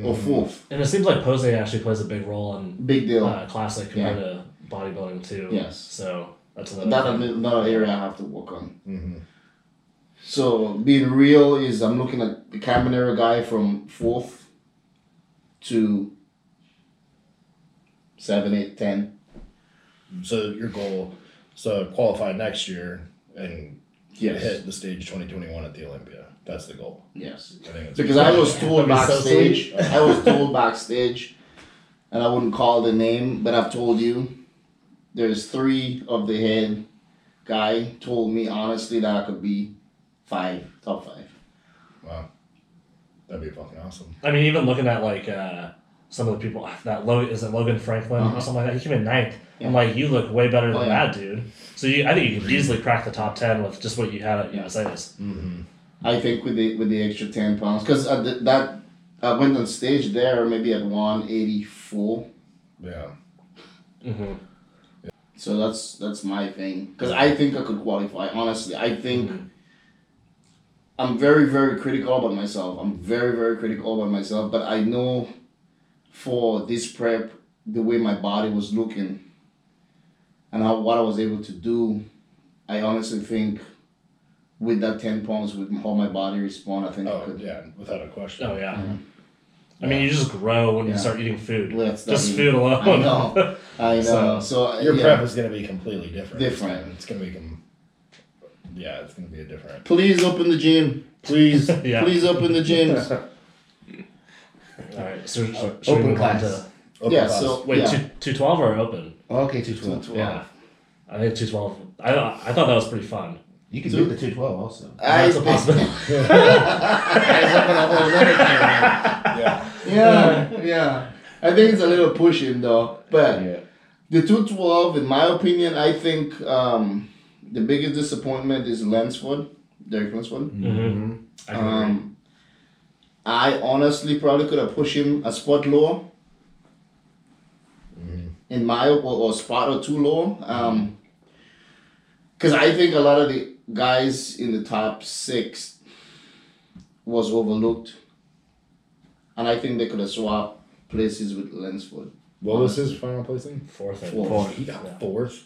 or fourth. And it seems like posing actually plays a big role in Big deal. uh, classic compared to bodybuilding too. Yes. So that's another. That's thing. another area I have to work on. Mm-hmm. So being real is I'm looking at the Cambronero guy from fourth to seven, eight, ten. So your goal, so qualify next year and Yes. hit the stage 2021 at the Olympia. That's the goal. Yes. I think it's Because I was *laughs* told That'd be so backstage, I was told backstage, and I wouldn't call the name, but I've told you, there's three of the head guy told me honestly that I could be five, top five. Wow. That'd be fucking awesome. I mean, even looking at like uh, some of the people that Logan is it Logan Franklin Uh-huh. or something like that. He came in ninth. Yeah. I'm like, you look way better than Oh, yeah. that dude. So you, I think you could easily crack the top ten with just what you had at USA's. Mm-hmm. I think with the with the extra ten pounds, because uh, th- that I went on stage there maybe at one eighty four. Yeah. Mm-hmm. So that's that's my thing. Because I think I could qualify. Honestly, I think Mhm. I'm very very critical about myself. I'm very very critical about myself. But I know for this prep, the way my body was looking, and how what I was able to do, I honestly think. With that ten pounds, with how my body respond, I think I Oh, could. yeah. Without a question. Oh yeah. Mhm. I mean, you just grow when you start eating food. Let's Just not food even- alone. I know. I *laughs* know. So, So, Your yeah. prep is going to be completely different. Different. It's going to be. Com- yeah, it's going to be a different. Please open the gym. Please. *laughs* yeah. Please open the gyms. *laughs* All right. So should, should Open we move on class. to Open yeah. class. So wait yeah. two two twelve or open? Okay, 212. Yeah. I think two twelve. I I thought that was pretty fun. You can Two- do the 212 also. I, That's a possibility. *laughs* Guys, open a whole other can, yeah. yeah, yeah. I think it's a little pushing though, but Yeah. the two twelve, in my opinion, I think um, the biggest disappointment is Lunsford, Derek Lunsford. Mm-hmm. I can agree. Um, I honestly probably could have pushed him a spot lower. In my or, or spot or two lower. Um, because I think a lot of the guys in the top six was overlooked, and I think they could have swapped places with Lunsford. What was his final placing? Fourth. and- Fourth. Oh, he got Yeah. fourth.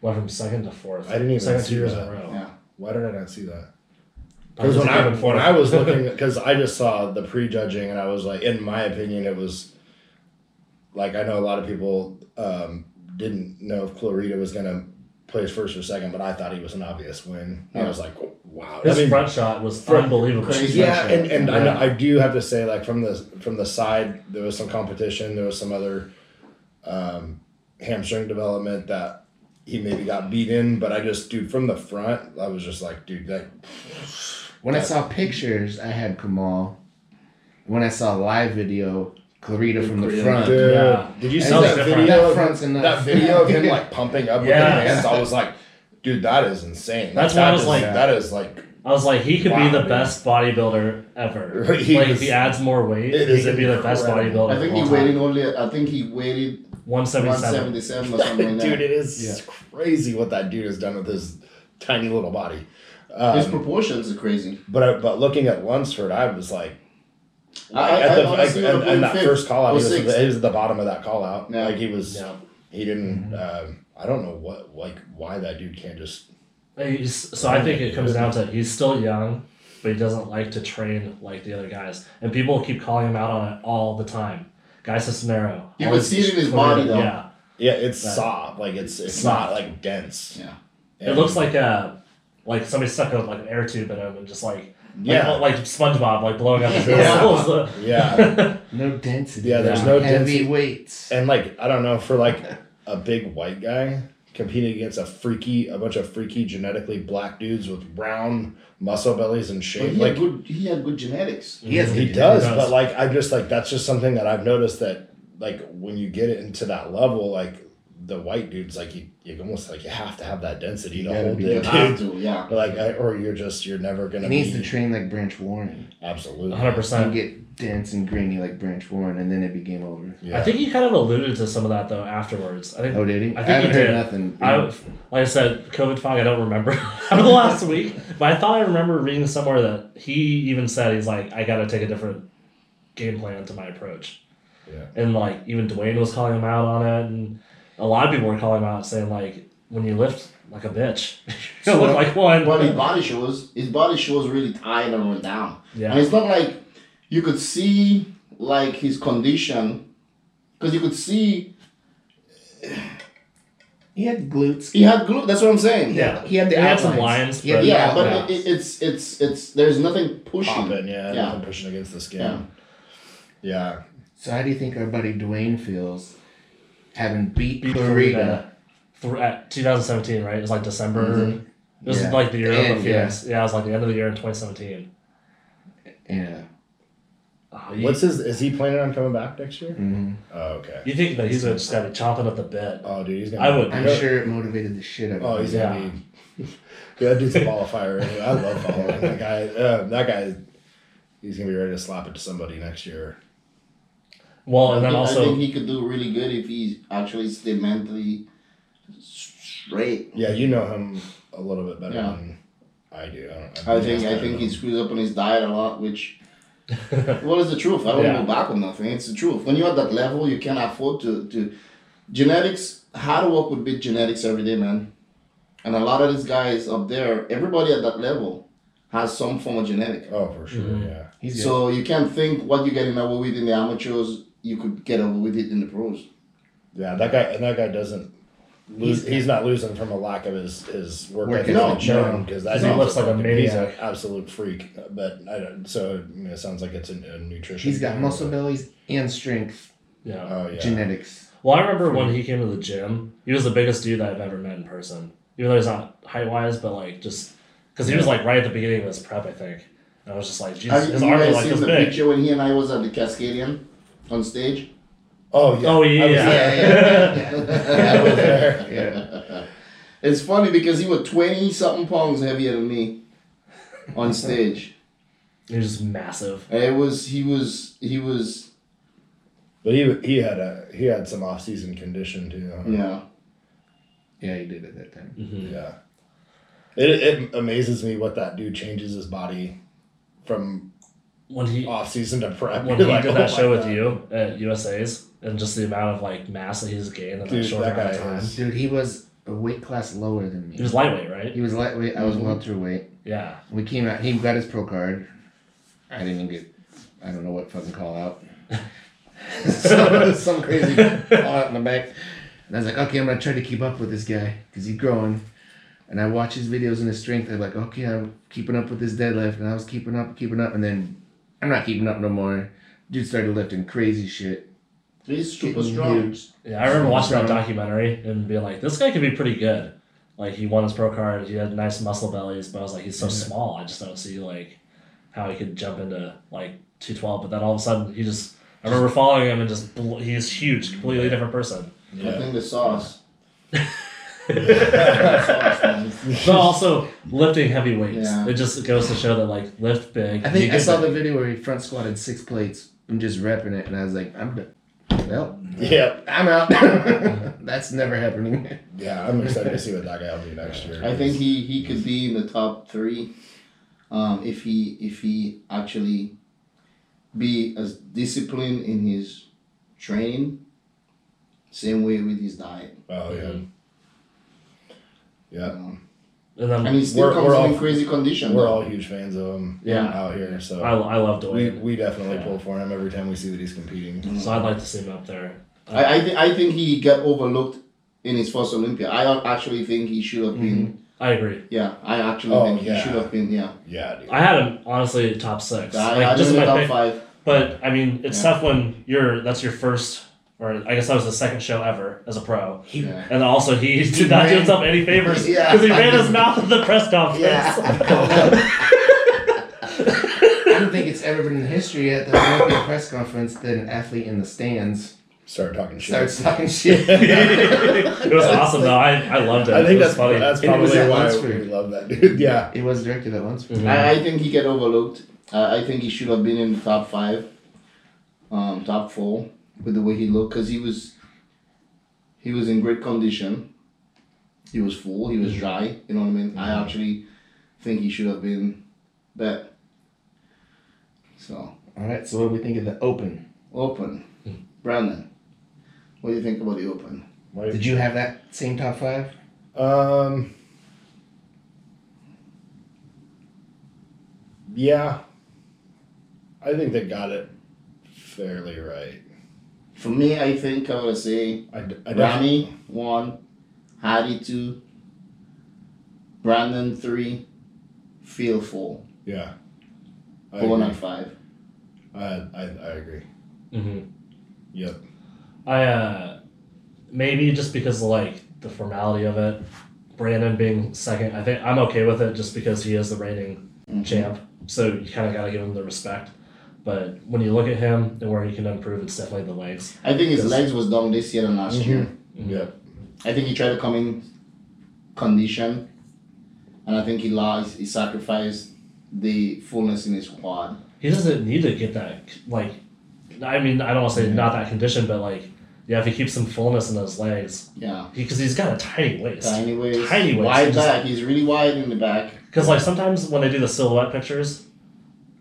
went from second to fourth. I didn't even second see two years that. in a row. Yeah. Why did I not see that? Because when I when I was looking, *laughs* because I just saw the prejudging, and I was like, in my opinion, it was like I know a lot of people um, didn't know if Clarida was gonna place first or second, but I thought he was an obvious win. I was like, wow. his I mean, front shot was for- unbelievable. yeah, front and, and shot. I, know, I do have to say, like from the from the side, there was some competition. There was some other um, hamstring development that he maybe got beat in, but I just, dude, from the front, I was just like, dude, that When I saw pictures, I had Kamal. When I saw live video, Clarida from the front. Dude, Yeah. did you And see that that video? That of front's him, enough. that video of *laughs* him like *laughs* pumping up with Yes. his hands. I was like, dude, that is insane. That's that why I was is- like- that is like, I was like, he could Wow, be the dude. best bodybuilder ever. *laughs* He like was- if he adds more weight, It he is could be the best bodybuilder. I think he all waited time. only. I think he waited 177. 177 or something like that. dude, it is Yeah. crazy what that dude has done with his tiny little body. His Um, proportions are crazy. but I, but looking at Lunsford, I was like, I, I, at I the, honestly like, would and, and that him first fifth call out, he was, at the, he was at the bottom of that call out. Yeah. Like he was, Yeah. he didn't. Mm-hmm. Um, I don't know what like why that dude can't just. He's, so I think it comes down to he's still young, but he doesn't like to train like the other guys, and people keep calling him out on it all the time. Guy Cisnero. You all could these- see it in his body, though. Yeah, Yeah, it's Right. soft. Like it's it's Soft. not like dense. Yeah. it looks like a like somebody stuck a, like an air tube in him and just like Yeah. like, like SpongeBob like blowing up his Yeah. *laughs* Yeah. No density. Yeah, there's Yeah. no heavy density. weights. And like I don't know for like a big white guy competing against a freaky a bunch of freaky genetically black dudes with round muscle bellies and But shape he like had good. He had good genetics. He has he good does, He does. but like I just like that's just something that I've noticed that like when you get it into that level like the white dudes like you you almost like you have to have that density You to hold it dude. *laughs* have to. Yeah. like I, or you're just you're never gonna He needs be to train like Branch Warren. absolutely 100. And percent get dense and grainy like Branch Warren, and then it'd be game over. yeah. I think he kind of alluded to some of that though afterwards. I think Oh, did he? I think I haven't he heard did. nothing. I, like I said, COVID fog. I don't remember *laughs* out the last week, but I thought I remember reading somewhere that he even said he's like, I got to take a different game plan to my approach. Yeah. And like even Dwayne was calling him out on it, and a lot of people were calling out, saying like, when you lift like a bitch, *laughs* you look like one. But his body shows. His body shows really tight and run down. Yeah, And it's not like you could see like his condition, because you could see he had glutes. he had glue. That's what I'm saying. yeah. He had the He had some lines, He had but- Yeah, but outlines. it, it's it's it's there's nothing pushing. popping yeah, Yeah. nothing pushing against the skin Yeah. yeah So how do you think our buddy Dwayne feels having beat, beat Clarida? Florida through at 2017, right? It was like December. Mhm. It was Yeah. like the year And, of the Phoenix. Yeah. it was like the end of the year in 2017. Yeah. Oh, you, what's his is he planning on coming back next year hmm oh okay you think that he's gonna just gotta be chomping at the bit? oh dude he's gonna I would. I'm Yeah. sure it motivated the shit out of Oh, him. he's gonna be. *laughs* Yeah, that dude's a ball of fire. anyway. I love following that guy. Uh, that guy, he's gonna be ready to slap it to somebody next year. Well, I and then think, I also think he could do really good if he actually stayed mentally straight. Yeah, you know him a little bit better Yeah. than I do. I, don't, I think I think he screws up on his diet a lot, which *laughs* well is the truth. I don't Yeah. go back on nothing. It's the truth. When you're at that level, you can't afford to to genetics. How to work with big genetics every day, man. And a lot of these guys up there, everybody at that level has some form of genetic. Oh, for sure. Mhm. Yeah. He's good. So you can't think what you're getting away with in the amateurs, you could get over with it in the pros. Yeah, that guy and that guy doesn't lose. He's- He's, not losing from a lack of his his work Work ethic ethic. in the No. because that He looks like a fucking- He's an absolute freak. But I don't. So I mean, it sounds like it's a, a nutrition. he's got thing, muscle but- bellies and strength yeah. Oh yeah. genetics. Well, I remember when he came to the gym. He was the biggest dude that I've ever met in person. Even though he's not height wise, but like just because he was like right at the beginning of his prep, I think. And I was just like, Have Jesus, you his arms are guys like seen this the big. picture when he and I was at the Cascadian on stage? Oh yeah. Oh I was yeah, there. Yeah, I was there. *laughs* Yeah. It's funny because he was 20 something pounds heavier than me on stage. *laughs* he was just massive. It was, he was, he was, But he he had a he had some off season condition too. huh? yeah. Yeah, he did at that time. hmm Yeah. It, it amazes me what that dude changes his body from When he off season to prep. when You're he *laughs* like, did "Oh that my show with you at USA's and just the amount of like mass that he's gained in that short that amount of time. Dude, he was a weight class lower than me. He was lightweight, right? He was lightweight. I was Mhm. welterweight. Yeah. We came out. He got his pro card. I didn't even get. I don't know what fucking call out. some, *laughs* *laughs* some crazy call out in the back. And I was like, okay, I'm gonna try to keep up with this guy because he's growing. And I watch his videos and his strength. I'm like, okay, I'm keeping up with this deadlift, and I was keeping up, keeping up, and then I'm not keeping up no more. Dude started lifting crazy shit. He's super Getting strong. huge. Yeah, I remember watching that Strong. documentary and being like, this guy could be pretty good. Like he won his pro card, he had nice muscle bellies, but I was like, he's so Yeah. small. I just don't see like how he could jump into like two twelve. But then all of a sudden, he just I remember following him and just bl- he's huge, completely different person. Yeah, I Yeah. think the sauce. *laughs* yeah. sauce, man. But also lifting heavy weights. Yeah. It just goes to show that like lift big. I think I saw big. the video where he front squatted six plates and just repping it, and I was like, I'm done. Well, Yep. I'm out. *laughs* That's never happening. Yeah, I'm excited to see what that guy will do next year. I think he, he could be in the top three, um, if he if he actually be as disciplined in his training, same way with his diet. Oh yeah. Yeah. Um, And then and he still We're- comes we're in all- in crazy condition. We're though. all huge fans of him Yeah. out here, so I, I love we, Dwayne. we definitely Yeah. pull for him every time we see that he's competing. so I'd like to see him up there. I I, th- I think he got overlooked in his first Olympia. I actually think he should have been. I agree. Yeah, I actually Oh, think yeah. he should have been. Yeah, Yeah, dude. I had him honestly top six. I, like I just just in in my top pick. five. But I mean, it's Yeah. tough when you're that's your first, or I guess that was the second show ever as a pro. Yeah. And also, he did not do himself any favors Yeah. because he ran his mouth at the press conference. *laughs* *laughs* I don't think it's ever been in history at the Olympia press conference that an athlete in the stands Start talking shit. starts talking *laughs* shit. it was awesome though. I, I loved it. I think it was that's funny. That's And it was probably at why Lunsford. we love that dude. Yeah. it was directed at once. Mhm. I, I think he get overlooked. I, I think he should have been in the top five, um, top four with the way he looked because he was he was in great condition. He was full. He was dry. You know what I mean. I actually think he should have been that. So All right, so what do we think of the Open? open, Brandon. What do you think about the open? Did you have that same top five? Um. Yeah. I think they got it fairly right. For me, I think I would say I, d- I definitely- Ramy one, Hadi two, Brandon three, Phil four, yeah. I Bowen agree. at five. I, I, I agree. hmm Yep. I uh, maybe just because of like the formality of it, Brandon being second. I think I'm okay with it just because he is the reigning Mhm. champ. So you kind of got to give him the respect. But when you look at him and where he can improve, it's definitely the legs. I think his legs was down this year than last Mhm. year. Mhm. Yep. I think he tried to come in condition, and I think he lost. He sacrificed the fullness in his quad. He doesn't need to get that like. I mean, I don't want to say not that condition, but like, yeah, if he keeps some fullness in those legs, Yeah, because he's got a tiny waist. tiny waist, Tiny waist, wide he just- back. He's really wide in the back. Because like sometimes when they do the silhouette pictures,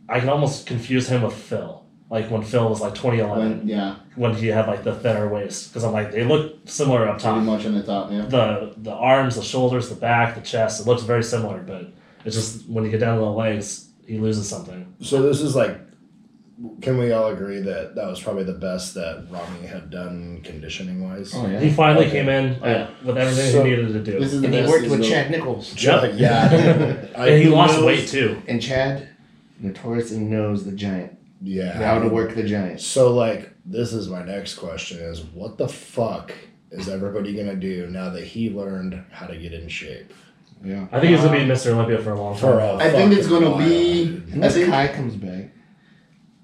I can almost confuse him with Phil. Like when Phil was like 2011, When, yeah, when he had like the thinner waist. Because I'm like they look similar up top. pretty top. much on the top. Yeah. The the arms, the shoulders, the back, the chest. It looks very similar, but it's just when you get down to the legs, he loses something. So this is like, can we all agree that that was probably the best that Ramy had done conditioning wise? Oh yeah. He finally Okay. came in uh, with everything So- he needed to do, This is the and he worked with. Chad Nicholls. Yep. Yeah. *laughs* I- and he lost knows- weight too. And Chad notoriously knows the giant. yeah. How to work the giant. So like, this is my next question: Is what the fuck is everybody gonna do now that he learned how to get in shape? Yeah. I think he's gonna be um, Mr. Olympia for a long For time. a I think it's gonna while, be- dude. Unless I think- Kai comes back.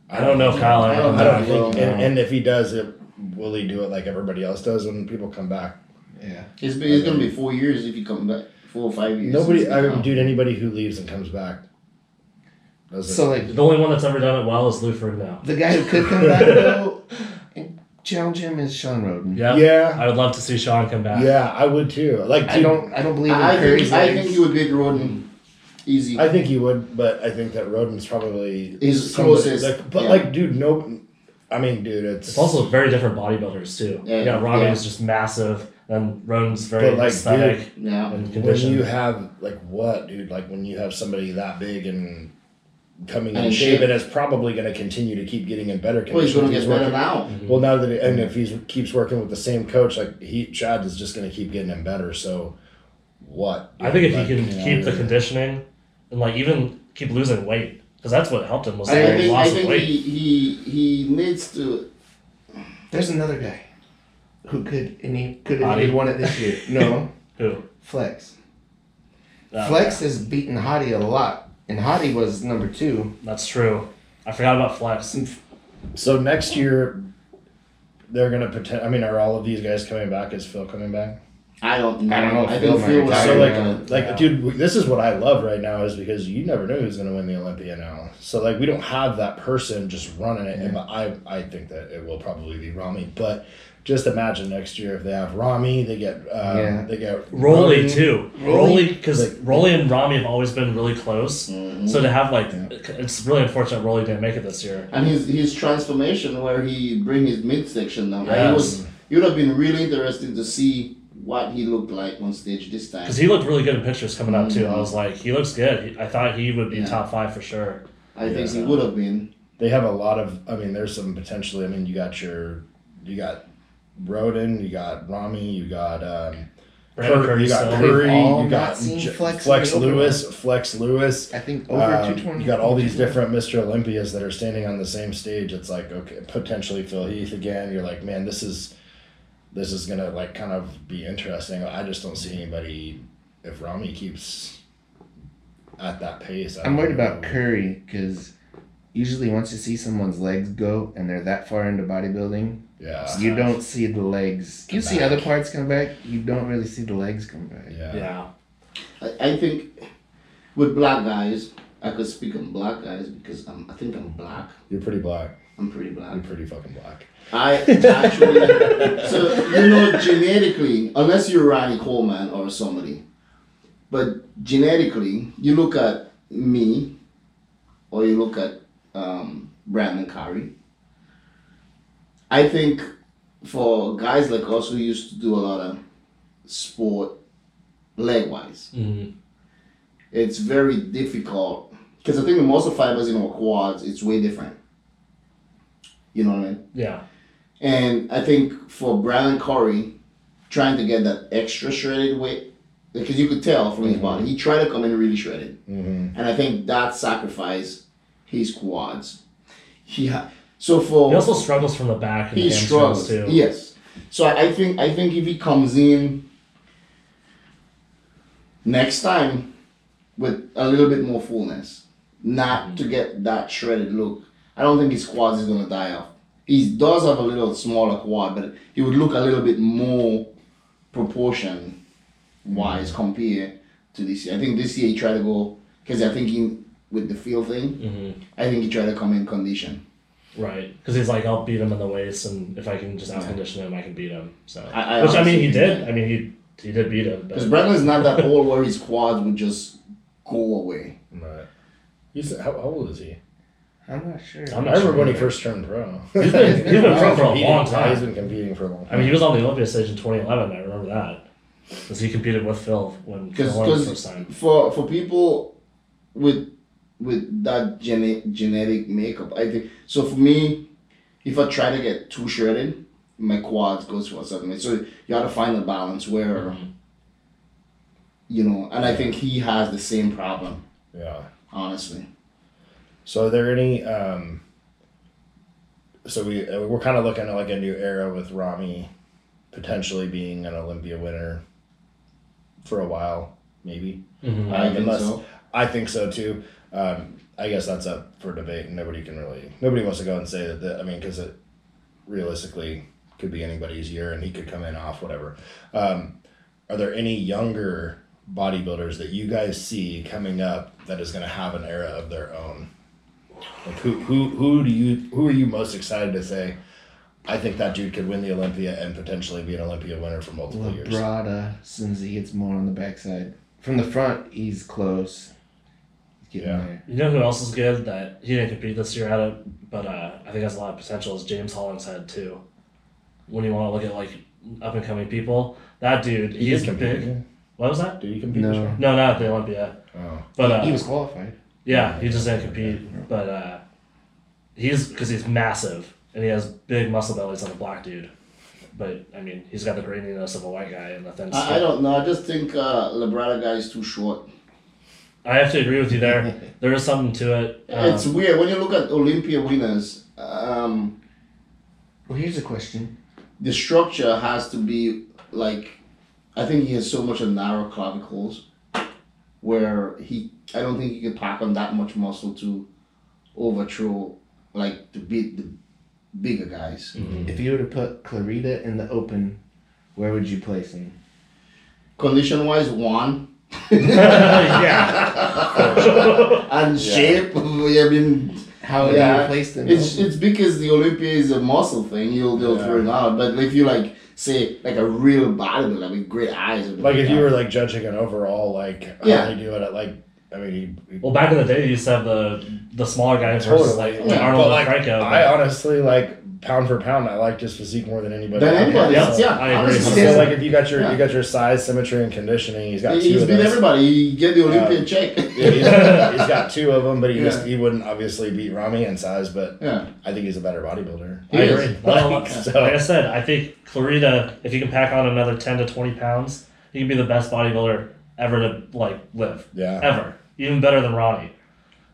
I don't know if Kyle. I don't I don't know. think, and, and if he does it, will he do it like everybody else does when people come back? Yeah. It's, been, it's gonna be four years if you come back. Four or five years. Nobody, I he mean, come. dude, anybody who leaves and comes back. Does it. So like The only one that's ever done it well is Lou Ferrigno. the guy who could come back though and challenge him is Shawn Rhoden. Yeah. yeah, I would love to see Shawn come back. yeah, I would too. Like, I don't I don't believe in I, I Curry's think I legs. think he would beat Rhoden easy. I think he would, but I think that Rhoden's probably He's somebody- closest, Like, but yeah. like, dude, no, I mean, dude, it's, It's also very different bodybuilders too. Yeah, Yeah, Ramy yeah. is just massive. And Rhoden's very But, like, aesthetic Yeah. and when you have like what, dude? Like when you have somebody that big and coming And in in shape, shape. and is probably going to continue to keep getting in better condition. Well, he's gonna if get better working- now. Well, now that and if he keeps working with the same coach, like he Chad is just going to keep getting him better. So, what? I think if he can you know, keep the conditioning and like even keep losing weight, because that's what helped him was I, that I he think, I lost think weight. he, he he needs to. There's another guy who could and he could have Hadi? won it this year. No, *laughs* Who? Flex. Flex has beaten Hadi a lot, and Hadi was number two. That's true. I forgot about Flex. So next year, they're going to pretend. I mean, are all of these guys coming back? Is Phil coming back? I don't know. I don't know if I Phil think might Phil was So like, yeah. like, Yeah. dude, this is what I love right now is because you never know who's going to win the Olympia now. So like, we don't have that person just running it, and I, I think that it will probably be Ramy. But just imagine next year if they have Ramy, they get, um, Yeah. they get Roelly too. Roelly- Roelly because like- Roelly and Ramy have always been really close. Mhm. So to have like, Yeah. it's really unfortunate Roelly didn't make it this year. And his his transformation where he bring his midsection down. Like, Yes. It was it would have been really interesting to see what he looked like on stage this time. Because he looked really good in pictures coming up too. I was like, he looks good. I thought he would be Yeah. top five for sure. I think he would have been. They have a lot of. I mean, there's some potentially. I mean, you got your, you got Rhoden, you got Ramy, you got um, Brandon Cur- Curry you got. Curry, you got J- Flex Flex, in the open Lewis, Flex Lewis. I think over Um, 220. you got all these different Mr. Olympias that are standing on the same stage. It's like okay, potentially Phil Heath again. You're like, man, this is this is gonna like kind of be interesting. I just don't see anybody if Ramy keeps at that pace. I I'm worried know. about Curry because usually once you see someone's legs go and they're that far into bodybuilding, Yeah, you don't see the legs. You Come see back. other parts come back. You don't really see the legs come back. Yeah, Yeah. I, I think with black guys, I could speak on black guys because I'm I think I'm black. You're pretty black. I'm pretty black. You're pretty fucking black. I actually, so you know, genetically, unless you're Ronnie Coleman or somebody, but genetically, you look at me, or you look at um, Brandon Curry. I think for guys like us who used to do a lot of sport leg wise, Mhm. it's very difficult because I think the muscle fibers in our quads it's way different. You know what I mean? Yeah. And I think for Brandon Curry, trying to get that extra shredded weight, because you could tell from his body, he tried to come in really shredded, Mm-hmm. and I think that sacrificed his quads. He ha- so for He also struggles from the back and he struggles. too. Yes. So I, I think I think if he comes in next time with a little bit more fullness, not to get that shredded look, I don't think his quads is gonna die off. He does have a little smaller quad, but he would look a little bit more proportion wise compared to this year. I think this year he tried to go because I think he with the feel thing, hmm I think he tried to come in condition. Right. Because he's like, I'll beat him in the waist, and if I can just out condition him, I can beat him. So, I- I which I mean, he did. I mean, he he did beat him. Because Brandon's not that old where his quads would just go away. Right. He's how, how old is he? I'm not sure. I'm I remember sure when he first turned pro. *laughs* He's been- he's been pro for a Competing- long time. He's been competing for a long time. I mean, he was on the Olympia stage in 2011. I remember that because he competed with Phil when Phil Because won the first time. for for people with with that gene, genetic makeup, I think so. For me, if I try to get too shredded, my quads goes for a certain way. So you have to find a balance where Mhm. you know. And I think he has the same problem, yeah. honestly. So are there any? Um, so we uh, we're kind of looking at like a new era with Ramy potentially being an Olympia winner for a while, maybe. Mhm. I Um, think unless- so. I think so too. Um, I guess that's up for debate, and nobody can really nobody wants to go and say that. that I mean, because it realistically could be anybody's year, and he could come in off whatever. Um, are there any younger bodybuilders that you guys see coming up that is going to have an era of their own? Like who who who do you who are you most excited to say? I think that dude could win the Olympia and potentially be an Olympia winner for multiple years. Labrada, since he gets more on the backside. From the front, he's close. He's getting Yeah. there. You know who else is good that he didn't compete this year at it, but uh, I think has a lot of potential is James Hollingshead too. When you want to look at like up and coming people. That dude, He he's did compete. big. What was that? Did he compete? No. this year? No, not at the Olympia. Oh. But uh, he was qualified. yeah, he just didn't compete. But uh, he's because he's massive and he has big muscle bellies on a black dude. But I mean, he's got the graininess of a white guy and the thin. I, I don't know. I just think uh, Labrada guy is too short. I have to agree with you there. *laughs* There is something to it. Um, it's weird when you look at Olympia winners. Um, Well, here's a question. the structure has to be like, I think he has so much of narrow clavicles, where he. I don't think he could pack on that much muscle to overthrow, like to beat the bigger guys. If you were to put Clarida in the open, where would you place him? Condition wise, one. *laughs* yeah, *laughs* and shape. I mean, How Yeah, you place them? it's it's because the Olympia is a muscle thing. You'll they'll Yeah. throw it out. But if you like say like a real bodybuilder with great eyes, Like if you were like judging an overall, like Yeah. how they do it at like, I mean, he, he well, back in the day, you used to have the the smaller guys versus like, totally. like Yeah, Arnold but and like, Franco. I honestly like pound for pound, I like his physique more than anybody. Than else. anybody Yeah, else, yeah. I agree. honestly. So like if you got your Yeah. you got your size, symmetry, and conditioning, he's got two He's of beat those. everybody. He get the uh, Olympian *laughs* check. Yeah, he's, he's got two of them, but he just he wouldn't obviously beat Ramy in size, but yeah. I think he's a better bodybuilder. He I is. agree. No, Like, like, so- like I said, I think Clarida, if he can pack on another ten to twenty pounds, he can be the best bodybuilder ever to like live. Yeah. Ever. Even better than Ronnie.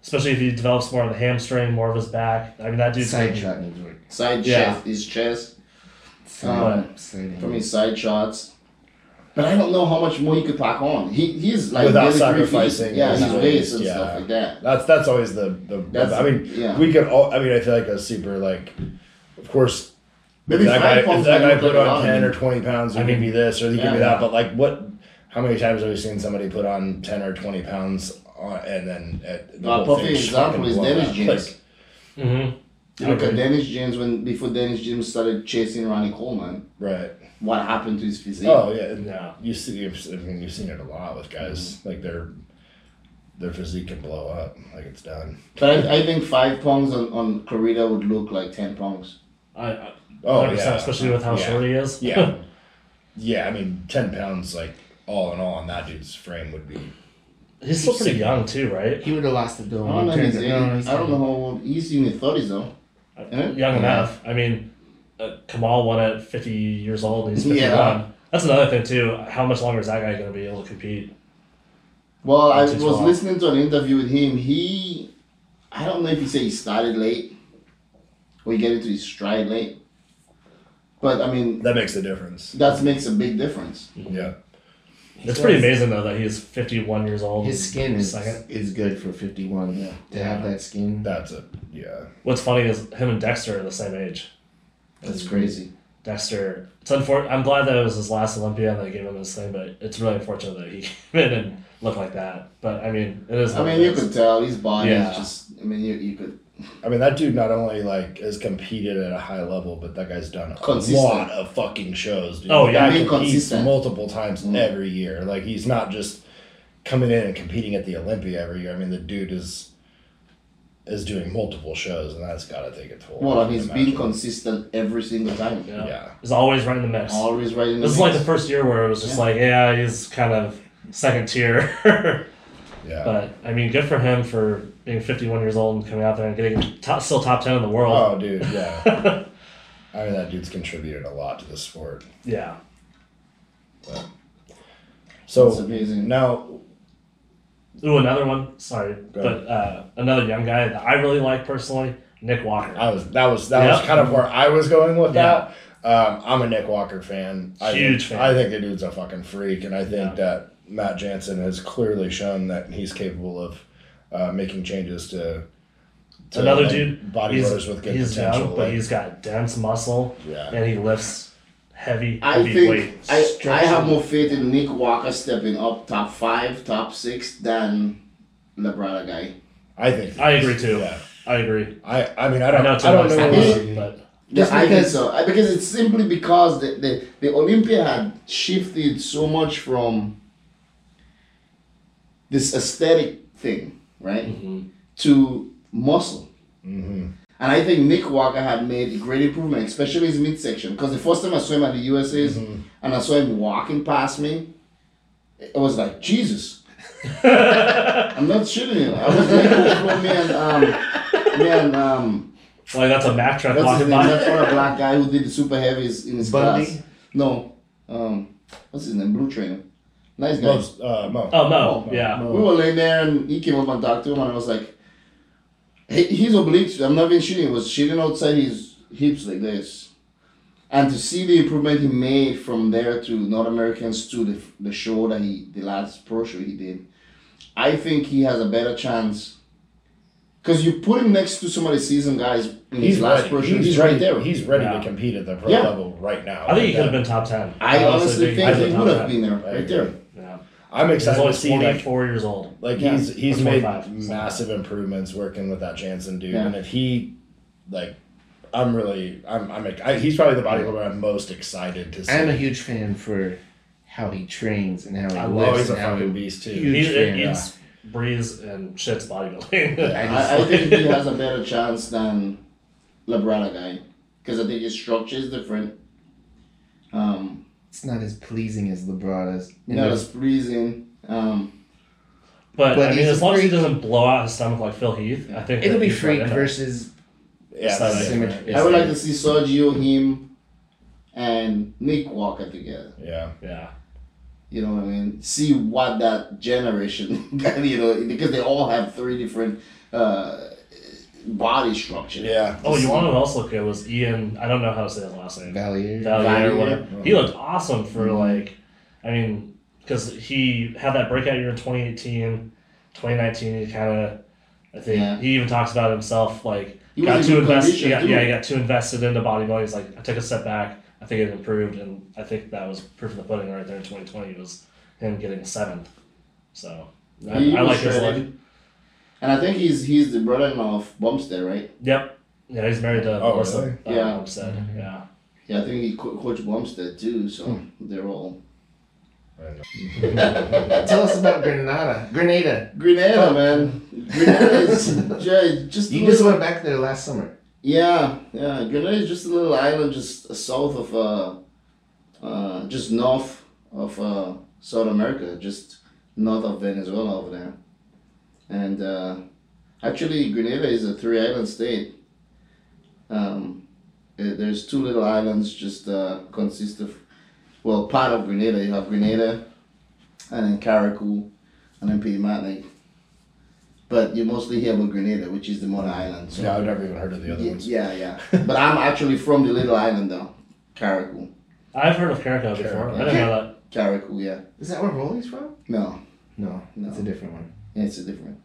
Especially if he develops more of the hamstring, more of his back. I mean that dude's side shot needs work. Side Yeah. chest, his chest Side, Um, side from his side shots. But I don't know how much more he could pack on. He he's like Without really sacrificing yeah, his his waist, waist and yeah. stuff like that. That's that's always the the. That's- I mean, yeah. we could all. I mean, I feel like a super like, of course. Maybe if that guy, if that guy put on ten or twenty pounds, he I can mean, be this or he can yeah. be that. But like, what? How many times have we seen somebody put on ten or twenty pounds on, and then at, the Uh, whole perfect thing example fucking is blown Dennis up? James. Like, hmm You look at Dennis James when before Dennis James started chasing Ronnie Coleman. right. What happened to his physique? Oh yeah. and Yeah. You see, you've, I mean, you've seen it a lot with guys. Mm-hmm. Like their their physique can blow up. Like it's done. But I, I think five pounds on, on Clarida would look like ten pounds. I, I, Oh 100%, yeah. especially with how yeah. short he is. Yeah. *laughs* yeah, I mean, 10 pounds, like, all in all, on that dude's frame would be. He's still pretty young too, right? He would have lost the I don't know. He's, I don't know how old. He's in his thirties though. Yeah. Young enough. I mean, uh, Kamal won at 50 years old and he's 51. Yeah. That's another thing too. How much longer is that guy going to be able to compete? Well, I was too listening to an interview with him. He, I don't know if he said he started late, or he get into his stride late. But I mean, That makes a difference. that makes a big difference. Yeah. It's pretty amazing though that he's 51 years old. His skin is Second. is good for fifty one. Yeah. To have that skin. That's a. Yeah. What's funny is him and Dexter are the same age. That's crazy. Dexter, it's unfortunate. I'm glad that it was his last Olympia and they gave him this thing, but it's really unfortunate that he *laughs* came in and looked like that. But I mean, it is. I mean, you could tell his body Yeah. is just. I mean, you you could. I mean, that dude not only, like, has competed at a high level, but that guy's done a Consistent. lot of fucking shows, dude. Oh, yeah. guy Being competes multiple times Mm. every year. Like, he's not just coming in and competing at the Olympia every year. I mean, the dude is is doing multiple shows, and that's got to take a toll. Well, I and can he's being consistent every single time. Yeah. Yeah. He's always right in the mix. Always right in the. This is like the first year where it was just Yeah. like, yeah, he's kind of second tier. *laughs* Yeah. but I mean, good for him for being 51 years old and coming out there and getting top, still top 10 in the world. Oh, dude, yeah. *laughs* I mean, that dude's contributed a lot to the sport. Yeah. So That's amazing. now, Ooh, another one. Sorry, but uh, another young guy that I really like personally, Nick Walker. I was that was that was kind of where I was going with Yeah. that. Um, I'm a Nick Walker fan. I Huge think, fan. I think the dude's a fucking freak, and I think Yeah. that Matt Jansen has clearly shown that he's capable of uh, making changes to. to another like, dude. bodybuilders he's, with good he's potential. young, but like- he's got dense muscle yeah. and he lifts heavy, I heavy think weight. I, I have more faith in Nick Walker stepping up top five, top six than Labrada guy. I think. I agree too. Yeah. I agree. I I mean I I don't know I, too don't much, know. about but Yeah, Just I think so. I- Because it's simply because the, the, the Olympia had shifted so much from this aesthetic thing, right, mhm. to muscle. hmm And I think Nick Walker had made a great improvement, especially his midsection. Because the first time I saw him at the USA's and I saw him walking past me, it was like, Jesus. *laughs* I'm not shitting you. I was like, oh, me and, um, me and, um, Like that's a Mack truck what's his name? That's one a black guy who did the super heavies in his Bundy? class. No. Um, what's his name? Blue Trainer. Nice guy. Most, uh, Mo. Oh Mo, Oh, yeah. We were laying there and he came up and talked to him and I was like, he, his obliques, I'm not even shooting, it was shooting outside his hips like this. And to see the improvement he made from there to North Americans to the, the show that he, the last pro show he did, I think he has a better chance. Because you put him next to some of the seasoned guys in He's his last ready. pro show, He's, he's, ready. right there. He's ready Yeah. to compete at the pro Yeah. level right now. I think he could have been top ten. I honestly think he'd he would have been there, right agree. there. Yeah. I'm He's excited only to see like 24 years old. like Yeah. he's he's made massive improvements working with that Jansen dude, Yeah. and if he like, I'm really I'm I'm I, he's probably the bodybuilder I'm most excited to see. I'm a huge fan for how he trains and how he I lives. love- oh, he's a and how fucking he, beast too. Huge He fan, eats, breathes, and shits bodybuilding. *laughs* I *laughs* I, I think he *laughs* has a better chance than Labrada guy because I think his structure is different. Um, It's not as pleasing as Labrada's. And not there's- as pleasing. Um, But, But I mean, as a long as he doesn't blow out his stomach like Phil Heath, I think It'll be he's freak versus yeah, Side that's symmetry. I would like to see Sergio, him, and Nick Walker together. yeah. Yeah. You know what I mean? See what that generation, *laughs* you know, because they all have three different uh, body structure. Yeah. Oh, you want to know what else looked good was Iain. I don't know how to say his last name. Valliere. Valliere Valliere. whatever. He looked awesome for Mhm. like, I mean, because he had that breakout year in 2018, 2019. He kind of, I think Yeah. he even talks about himself like He got too invested. condition, Yeah, too. yeah, he got too invested into bodybuilding. He's like, I took a step back. I think it improved, and I think that was proof of the pudding right there in 2020 was him getting seventh. So I, I like his shredded. look. And I think he's he's the brother-in-law of Bumstead, right? Yep. Yeah, he's married to Oh, Melissa. really? Uh, Yeah. Bumstead. Yeah. Yeah, I think he co- coached Bumstead too, so Hmm. they're all. *laughs* Tell us about Grenada. Grenada. Grenada, man. Grenada is *laughs* ju- just You just went back there last summer. Yeah, yeah. Grenada is just a little island just south of uh, uh, just north of uh, South America, just north of Venezuela over there. And uh, actually, Grenada is a three island state. Um, eh, there's two little islands just uh, consist of, well, part of Grenada. You have Grenada, and then Carriacou, and then Petite Martinique. But you mostly hear about Grenada, which is the mother island. So Yeah, I've never even heard of the other Ye- ones. Yeah, yeah. *laughs* but I'm actually from the little island though. Carriacou. I've heard of Carriacou before. I didn't know that. Carriacou, yeah. Is that where Roelly's from? No, No, No. it's a different one. It's a different.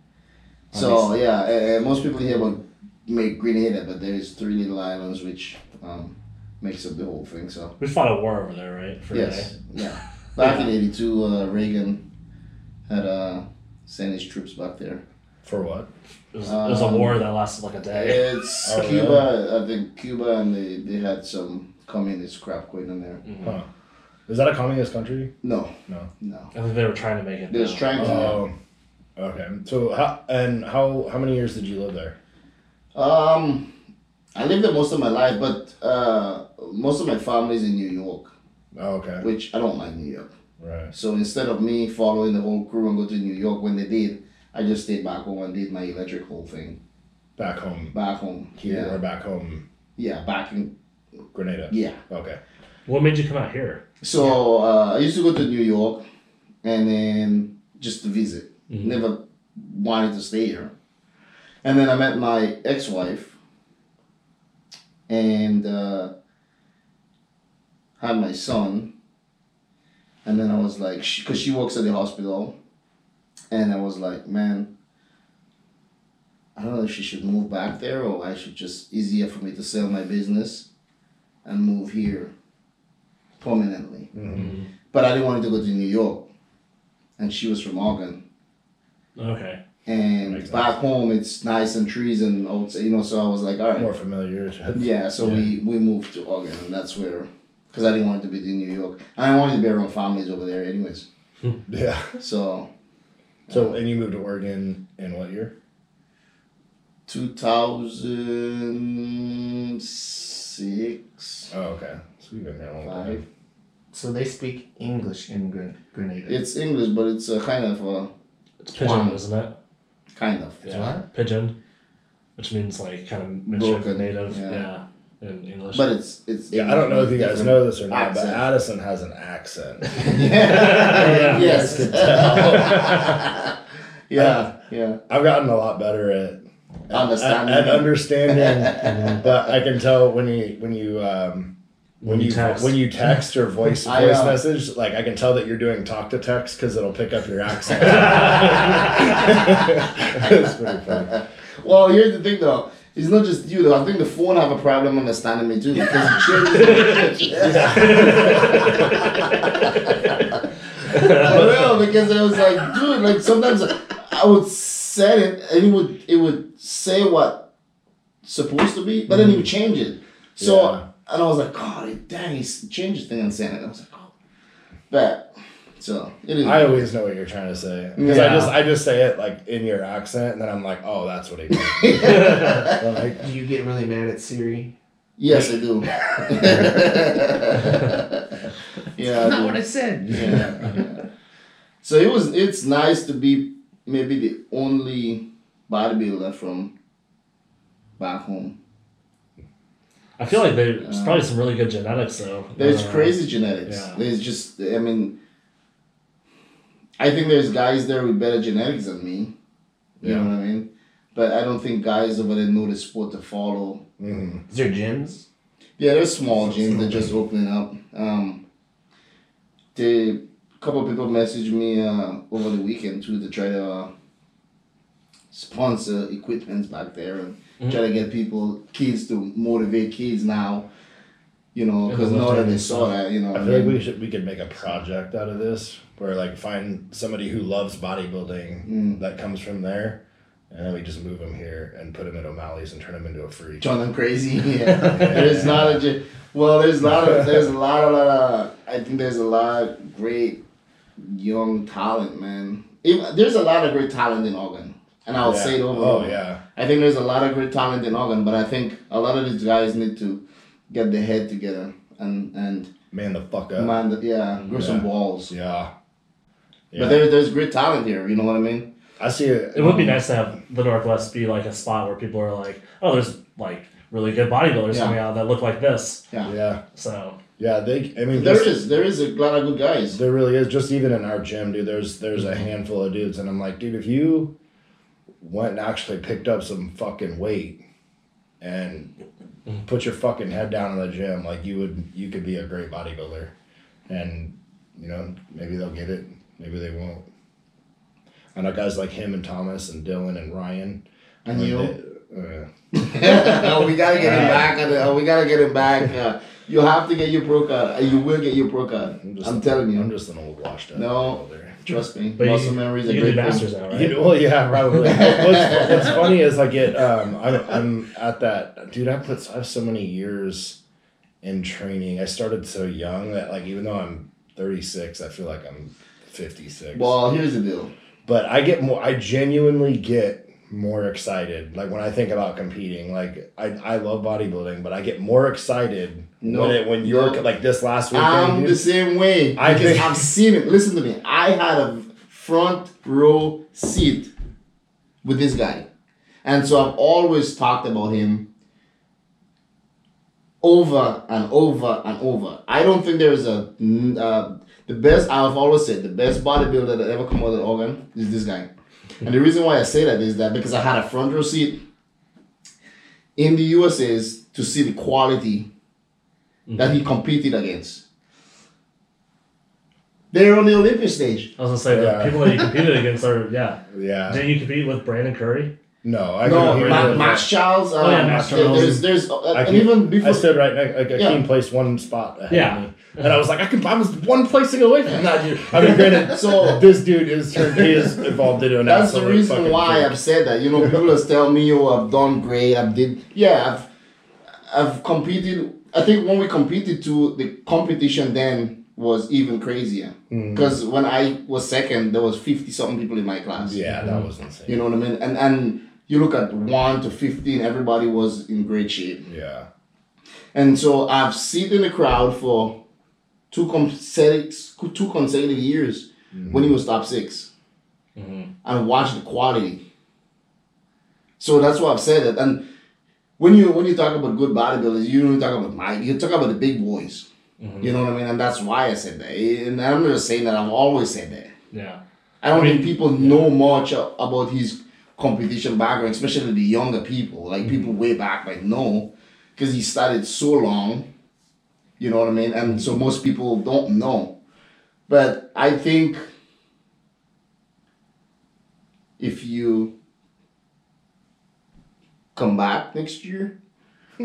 So yeah, uh, uh, most people hear about make green Grenada, but there is three little islands which um, makes up the whole thing. So We fought a war over there, right? For yes, yeah. Back in '82, uh, Reagan had uh, sent his troops back there. For what? It was, it was a Um, war that lasted like a day. It's Oh, Cuba. I think Cuba, and they, they had some communist crap going on there. Mhm. Huh. Is that a communist country? No, No. no. I think they were trying to make it. They was trying to. Oh. Okay. So how and how how many years did you live there? Um, I lived there most of my life, but uh, most of my family's in New York, Oh, okay. which I don't like New York. Right. So instead of me following the whole crew and go to New York when they did, I just stayed back home and did my electrical thing Back home back home. here Yeah, or back home yeah, back in Grenada. yeah. Okay. What made you come out here? So uh, I used to go to New York, and then just to visit. Mhm. Never wanted to stay here. And then I met my ex-wife, and uh, had my son. And then I was like, because she works at the hospital, and I was like, man, I don't know if she should move back there or I should just easier for me to sell my business and move here permanently. Mhm. But I didn't want to go to New York, and she was from Oregon. Okay. And Makes back home, it's nice and trees and outside, you know. So I was like, all right, More familiar. yeah. So we we moved to Oregon, and that's where, because I didn't want to be in New York, and I wanted to be around families over there, anyways. Hmm. *laughs* Yeah. So So and you moved to Oregon in what year? 2006. Oh, okay. So we've been here a long Five. time. So they speak English in Gren- Grenada. It's English, but it's a kind of a It's pigeon, Twang. isn't it? kind of. Yeah. what? Pigeon, which means like kind of mixture of Broken, native. yeah. Yeah. In English. But it's it's. Yeah, I don't know if you guys know this or not, accent. but Addison has an accent. *laughs* Yeah. yes. *laughs* You guys *laughs* yeah, yeah. I've gotten a lot better at Understanding. at, at understanding, but I can tell when you when you um, when, When you you text. when you text or voice *laughs* I, voice uh, message, like I can tell that you're doing talk to text because it'll pick up your accent. *laughs* it's pretty funny. Well, here's the thing though. It's not just you though. I think the phone have a problem understanding me too because it changes. *laughs* For real, because I was like, dude, like sometimes I would set it and it would it would say what supposed to be, but then he would change it. So Yeah. And I was like, oh, God, dang, he changed the thing and saying it. I was like, oh, but so it is. I always know what you're trying to say because I just I just say it like in your accent, and then I'm like, oh, that's what he *laughs* meant. Like, Do you get really mad at Siri? yes, I do. *laughs* yeah, I Not do. what I said. yeah, yeah. So it was. It's nice to be maybe the only bodybuilder from back home. I feel like there's Uh, probably some really good genetics though. There's Uh, crazy genetics. yeah. There's just. I mean. I think there's guys there with better genetics than me. You Yeah. know what I mean? But I don't think guys over there know the sport to follow. mhm. Is there gyms? Yeah, there's small gyms that just opening up. Um, the couple of people messaged me uh, over the weekend too to try to uh, sponsor equipment back there and Mhm. try to get people, kids to motivate kids now. You know, because the now that they saw that, you know, I what feel like we should we could make a project out of this where like find somebody who loves bodybuilding Mm. that comes from there, and then we just move them here and put them at O'Malley's and turn them into a freak. Turn them crazy. *laughs* Yeah, there's not a gy- well. There's a lot of there's a lot of lot of I think there's a lot of great young talent, man. Even, there's a lot of great talent in Oregon, and I'll Yeah. say it over. Oh, and Oh over. yeah, I think there's a lot of great talent in Oregon, but I think a lot of these guys need to get their head together and and man, the fuck up. man, the- yeah, grow some balls. yeah. Yeah. But there, there's great talent here. You know what I mean? I see it. It would be nice to have the Northwest be like a spot where people are like, oh, there's like really good bodybuilders Yeah. coming out that look like this. Yeah, Yeah. So yeah. They. I mean, There just- is there is a lot of good guys. There really is. Just even in our gym, dude. There's there's a handful of dudes, and I'm like, dude, if you went and actually picked up some fucking weight and put your fucking head down in the gym, like you would, you could be a great bodybuilder, and you know maybe they'll get it, maybe they won't. I know guys like him and Thomas and Dylan and Ryan. And when you? uh, oh, we gotta get him back. and, uh, we gotta get him back. Uh, you have to get your pro card. Uh, you will get your pro card. I'm, I'm telling you. I'm just an old washed up. No. bodybuilder. Trust me. but Muscle you, memory is a great masters now, right? You *laughs* know, well, yeah, probably. *laughs* what's, what's *laughs* funny is I get, um, I'm, I'm at that, dude. I put, I have so many years in training. I started so young that, like, even though I'm 36, I feel like I'm 56. Well, here's the deal. but I get more. I genuinely get more excited. Like when I think about competing, like I, I love bodybuilding, but I get more excited No, when it, when you're no. like this last week. I'm dude. the same way I because I've seen it. Listen to me. I had a front row seat with this guy, and so I've always talked about him over and over and over. I don't think there is a uh, the best. I've always said the best bodybuilder that ever come out of Oregon is this guy, and the reason why I say that is that because I had a front row seat in the USA's to see the quality that he competed against. They're on the Olympic stage. I was gonna say Yeah. the people that you competed against are yeah. yeah. Didn't you compete with Brandon Curry? No, I no, couldn't Ma- hear Max Charles. Um, Oh, yeah, Max there- Charles. There's, there's, uh, I and can- even I before. stood right next, like Yeah. Placed one spot ahead Yeah. of me. And I was like, I can, I was one placing away from that dude. I mean, *laughs* granted, So- this dude is, he is involved in an That's the reason why freak. I've said that. You know, people just tell me, "Oh, I've done great. I've did." Yeah, I've, I've competed. I think when we competed to the competition, then was even crazier. Mm. Because when I was second, there was fifty something people in my class. Yeah, that was insane. You know what I mean? And and you look at one to fifteen, everybody was in great shape. Yeah. And so I've seen in the crowd for two consecutive two consecutive years mm-hmm. when he was top 6 mm-hmm. and watch the quality. So that's why I've said it. And when you when you talk about good bodybuilders, you don't talk about Mike. You talk about the big boys. Mm-hmm. You know what I mean? And that's why I said that. And I'm not just saying that. I've always said that. Yeah. I don't I mean, think people know much about his competition background, especially the younger people. Like people way back might know because he started so long. You know what I mean? And so most people don't know. But I think if you come back next year, *laughs*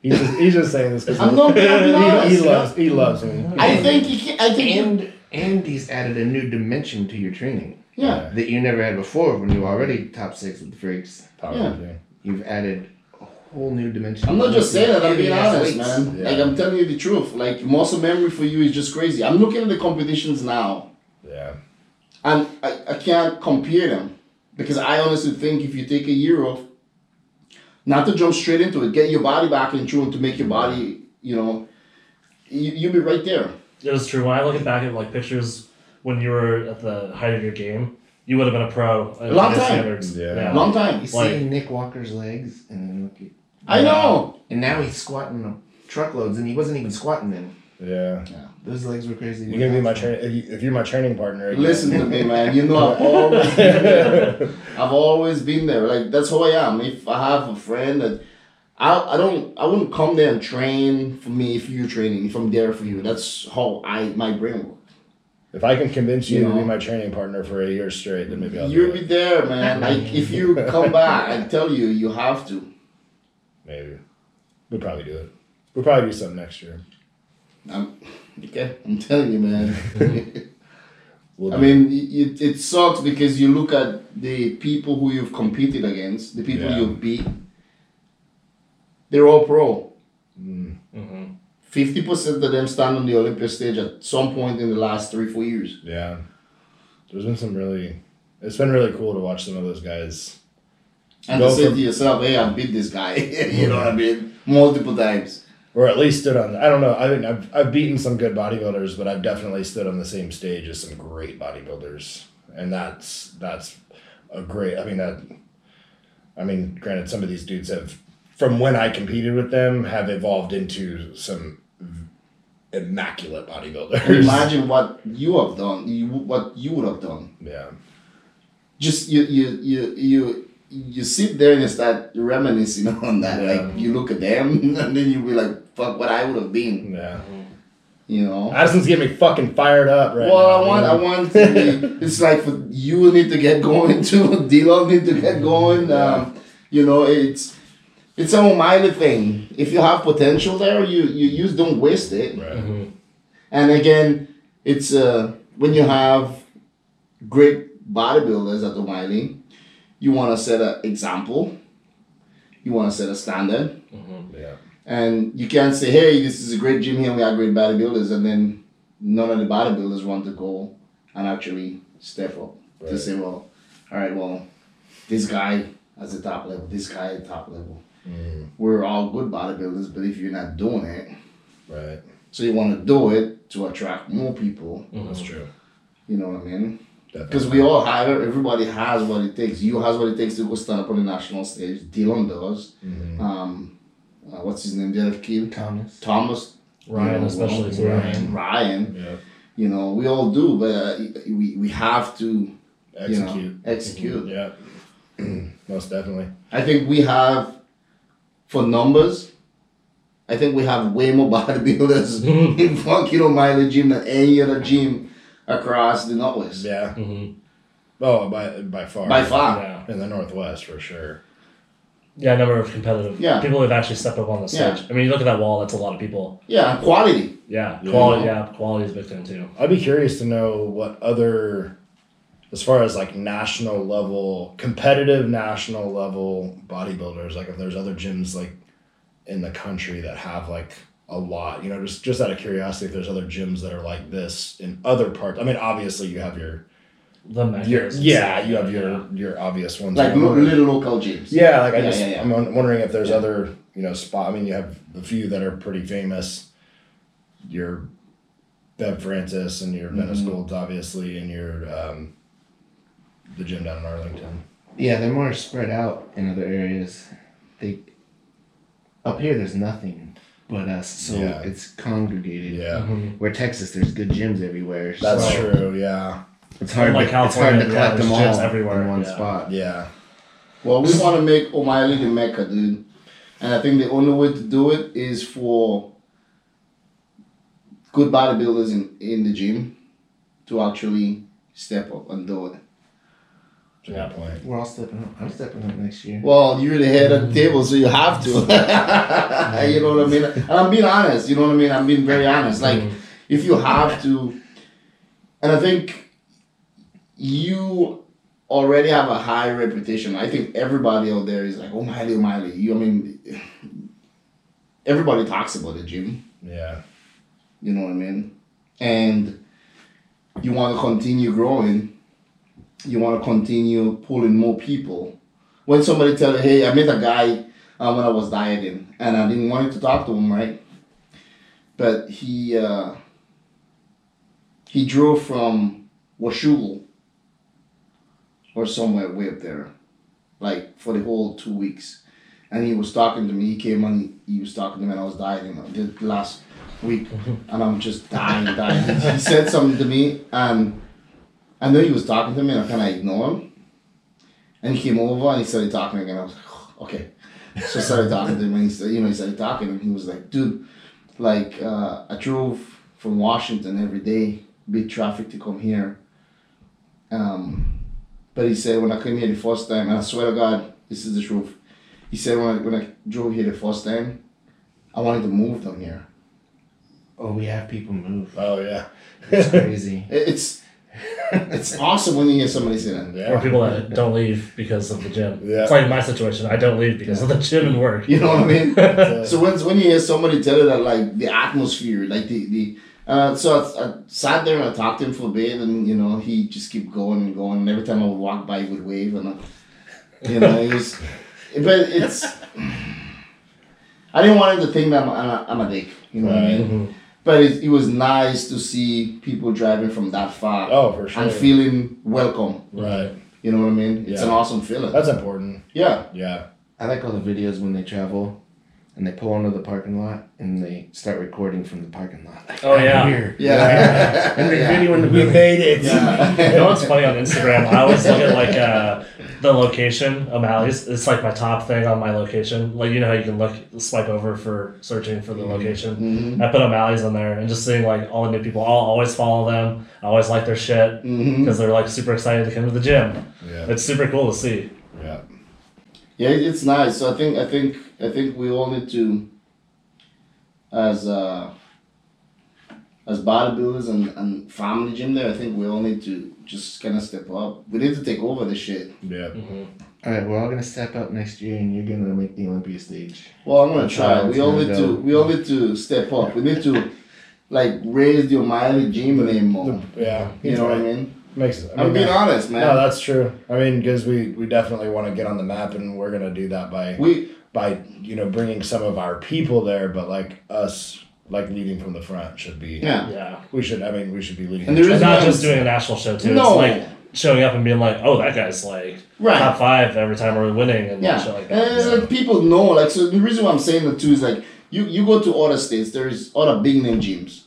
He's just, he's just saying this because *laughs* I'm not being he, honest. he loves he loves me. I think he can, I think And and he's added a new dimension to your training yeah. that you never had before when you were already top six with the freaks. Powerlifting. You've added a whole new dimension. I'm not just saying that, I'm being honest, weights. man. Yeah. Like I'm telling you the truth. Like muscle memory for you is just crazy. I'm looking at the competitions now. Yeah. And I, I can't compare them because I honestly think if you take a year off, not to jump straight into it, get your body back in tune to make your body, you know, you, you'll be right there. It is true. When I look back at like pictures when you were at the height of your game, you would have been a pro. at Long time. Standards. Yeah. Long time. You see Nick Walker's legs, and then look at, I know. and now he's squatting truckloads, and he wasn't even squatting then. Yeah. Those legs were crazy. You're gonna be my train if, you, if you're my training partner. again. Listen to me, man. You know I've always been there. I've always been there. Like that's who I am. If I have a friend that I, I don't I wouldn't come there and train for me if you're training, if I'm there for you. That's how I my brain works. If I can convince you You to be my training partner for a year straight, then maybe I'll You'll be there, man. Like if you come back, I tell you, you have to. Maybe. We'll probably do it. We'll probably do something next year. I'm okay. I'm telling you, man. We'll *laughs* I mean, it, it sucks because you look at the people who you've competed against, the people Yeah. you've beat. They're all pro. Mm-hmm. Fifty percent of them stand on the Olympic stage at some point in the last three, four years. Yeah. There's been some really it's been really cool to watch some of those guys. And to say to yourself, hey, I beat this guy. *laughs* you know what I mean? Multiple times. Or at least stood on I don't know, I mean I've I've beaten some good bodybuilders, but I've definitely stood on the same stage as some great bodybuilders. And that's that's a great I mean that I mean, granted some of these dudes have from when I competed with them have evolved into some immaculate bodybuilders. Imagine what you have done. You what you would have done. Yeah. Just you you you you you sit there and you start reminiscing *laughs* on that. Yeah. Like you look at them *laughs* and then you be like, fuck what I would have been. Yeah. You know? Addison's getting me fucking fired up right well, now. I want, I want to be, *laughs* it's like for you need to get going too. Dylan need to get going. Um, you know, it's it's a O'Malley thing. If you have potential there, you you just don't waste it. Right. And again, it's uh when you have great bodybuilders at O'Malley, you want to set an example. You want to set a standard. Mm-hmm. Yeah. And you can't say, hey, this is a great gym here, we have great bodybuilders, and then none of the bodybuilders want to go and actually step up to say, well, all right, well, this guy at a top level, this guy at top level. Mm-hmm. We're all good bodybuilders, but if you're not doing it, Right. so you want to do it to attract more people, mm-hmm. That's true. you know what I mean? Definitely. Because we all have it, everybody has what it takes. You has what it takes to go stand up on the national stage. Dylan does. Mm-hmm. Um, uh, what's his name? The other kid? Thomas. Thomas Ryan, you know, especially well. Ryan. Ryan, Yeah. you know, we all do, but uh, we, we have to you Execute. know, execute. Yeah. *clears throat* Most definitely. I think we have, for numbers, I think we have way more *laughs* bodybuilders *laughs* in fucking O'Malley gym than any other gym across the Northwest. Yeah. hmm Oh, by by far. By far. Yeah. In the Northwest, for sure. Yeah, number of competitive Yeah. people who've actually stepped up on the Yeah. stage. I mean, you look at that wall; that's a lot of people. Yeah, quality. Yeah, Yeah. quality. Yeah, quality is a big thing too. I'd be curious to know what other, as far as like national level, competitive national level bodybuilders, like if there's other gyms like in the country that have like a lot, you know, just just out of curiosity, if there's other gyms that are like this in other parts. I mean, obviously you have your the Meccas Your, yeah, you have your your obvious ones. Like I'm lo- wondering- little local gyms. Yeah, like I Yeah, just yeah, yeah. I'm wondering if there's Yeah. other you know spot. I mean, you have a few that are pretty famous. Your Bev Francis and your Venice Mhm. Golds, obviously, and your um, the gym down in Arlington. Yeah, they're more spread out in other areas. They up here there's nothing but us, so Yeah. it's congregated. Yeah, Mhm. Where Texas, there's good gyms everywhere. that's so true. Yeah, It's hard. Unlike to, it's hard to California, yeah, collect them all everywhere, in one yeah. spot. yeah, Well, we want to make O'Malley the Mecca, dude. And I think the only way to do it is for good bodybuilders in, in the gym to actually step up and do it. That's a good point. We're all stepping up. I'm stepping up next year. Well, you're the head of the table, so you have to. *laughs* you know what I mean? And I'm being honest, you know what I mean? I'm being very honest. Like, Mhm. if you have to, and I think you already have a high reputation. I think everybody out there is like, oh, Miley, oh, Miley. You, I mean, everybody talks about the gym. Yeah, You know what I mean? And you want to continue growing. You want to continue pulling more people. When somebody tell you, hey, I met a guy uh, when I was dieting, and I didn't want to talk to him, right? But he uh, he drove from Washougal or somewhere way up there, like for the whole two weeks. And he was talking to me. He came and He was talking to me, and I was dieting the last week, and I'm just dying, dying. He, he said something to me, and I know he was talking to me, and I kind of ignored him. And he came over and he started talking again. I was like, okay. So I started talking to him, and he said, you know, he started talking, and he was like, dude, like uh, I drove from Washington every day, big traffic to come here. Um, but he said when I came here the first time, and I swear to God, this is the truth. He said when I, when I drove here the first time, I wanted to move down here. oh, we have people move. oh yeah, It's crazy. *laughs* It's *laughs* it's awesome when you hear somebody say that. yeah. Or people that don't leave because of the gym. Yeah. It's like my situation. I don't leave because of the gym and work. You know what I mean? *laughs* So when when you hear somebody tell you that like the atmosphere, like the the uh, so I, I sat there and I talked to him for a bit, and you know he just kept going and going. And every time I would walk by, he would wave, and I, you know it was, but it's. *sighs* I didn't want him to think that I'm, I'm, a dick, you know what I mean? Mhm. But it, it was nice to see people driving from that far oh, for sure. and feeling welcome. right. You know what I mean? It's an awesome feeling. That's important. yeah. Yeah. I like all the videos when they travel and they pull into the parking lot and they start recording from the parking lot. Like, Oh, "I'm yeah. Here. Yeah. *laughs* And they're Yeah. videoing the We made it. Yeah. You know what's funny on Instagram? I always look at like uh, the location O'Malley's. It's like my top thing on my location. Like you know how you can look swipe over for searching for the location. Mhm. I put O'Malley's on there and just seeing like all the new people. I'll always follow them. I always like their shit because they're like super excited to come to the gym. Yeah. It's super cool to see. Yeah. Yeah, it's nice. So I think I think I think we all need to, as uh, as bodybuilders and, and family gym there, I think we all need to just kind of step up. We need to take over this shit. Yeah. Mm-hmm. All right, we're all gonna step up next year, and you're gonna make the Olympia stage. Well, I'm gonna That's try. We all gonna need to we all need to step up. We need to like raise the O'Malley gym name more. Yeah. You know what I mean? Makes. I I'm mean, being that- honest, man. No, that's true. I mean, because we we definitely want to get on the map, and we're gonna do that by we by you know bringing some of our people there, but like us like leading from the front should be. yeah. Yeah, We should. I mean, we should be leading. And there and is not just doing a national show too. No. It's like showing up and being like, oh, that guy's like Right. top five every time we're winning and Yeah, shit like and that. it's like people know. Like, so the reason why I'm saying that too is like you you go to other states, there's other big name gyms,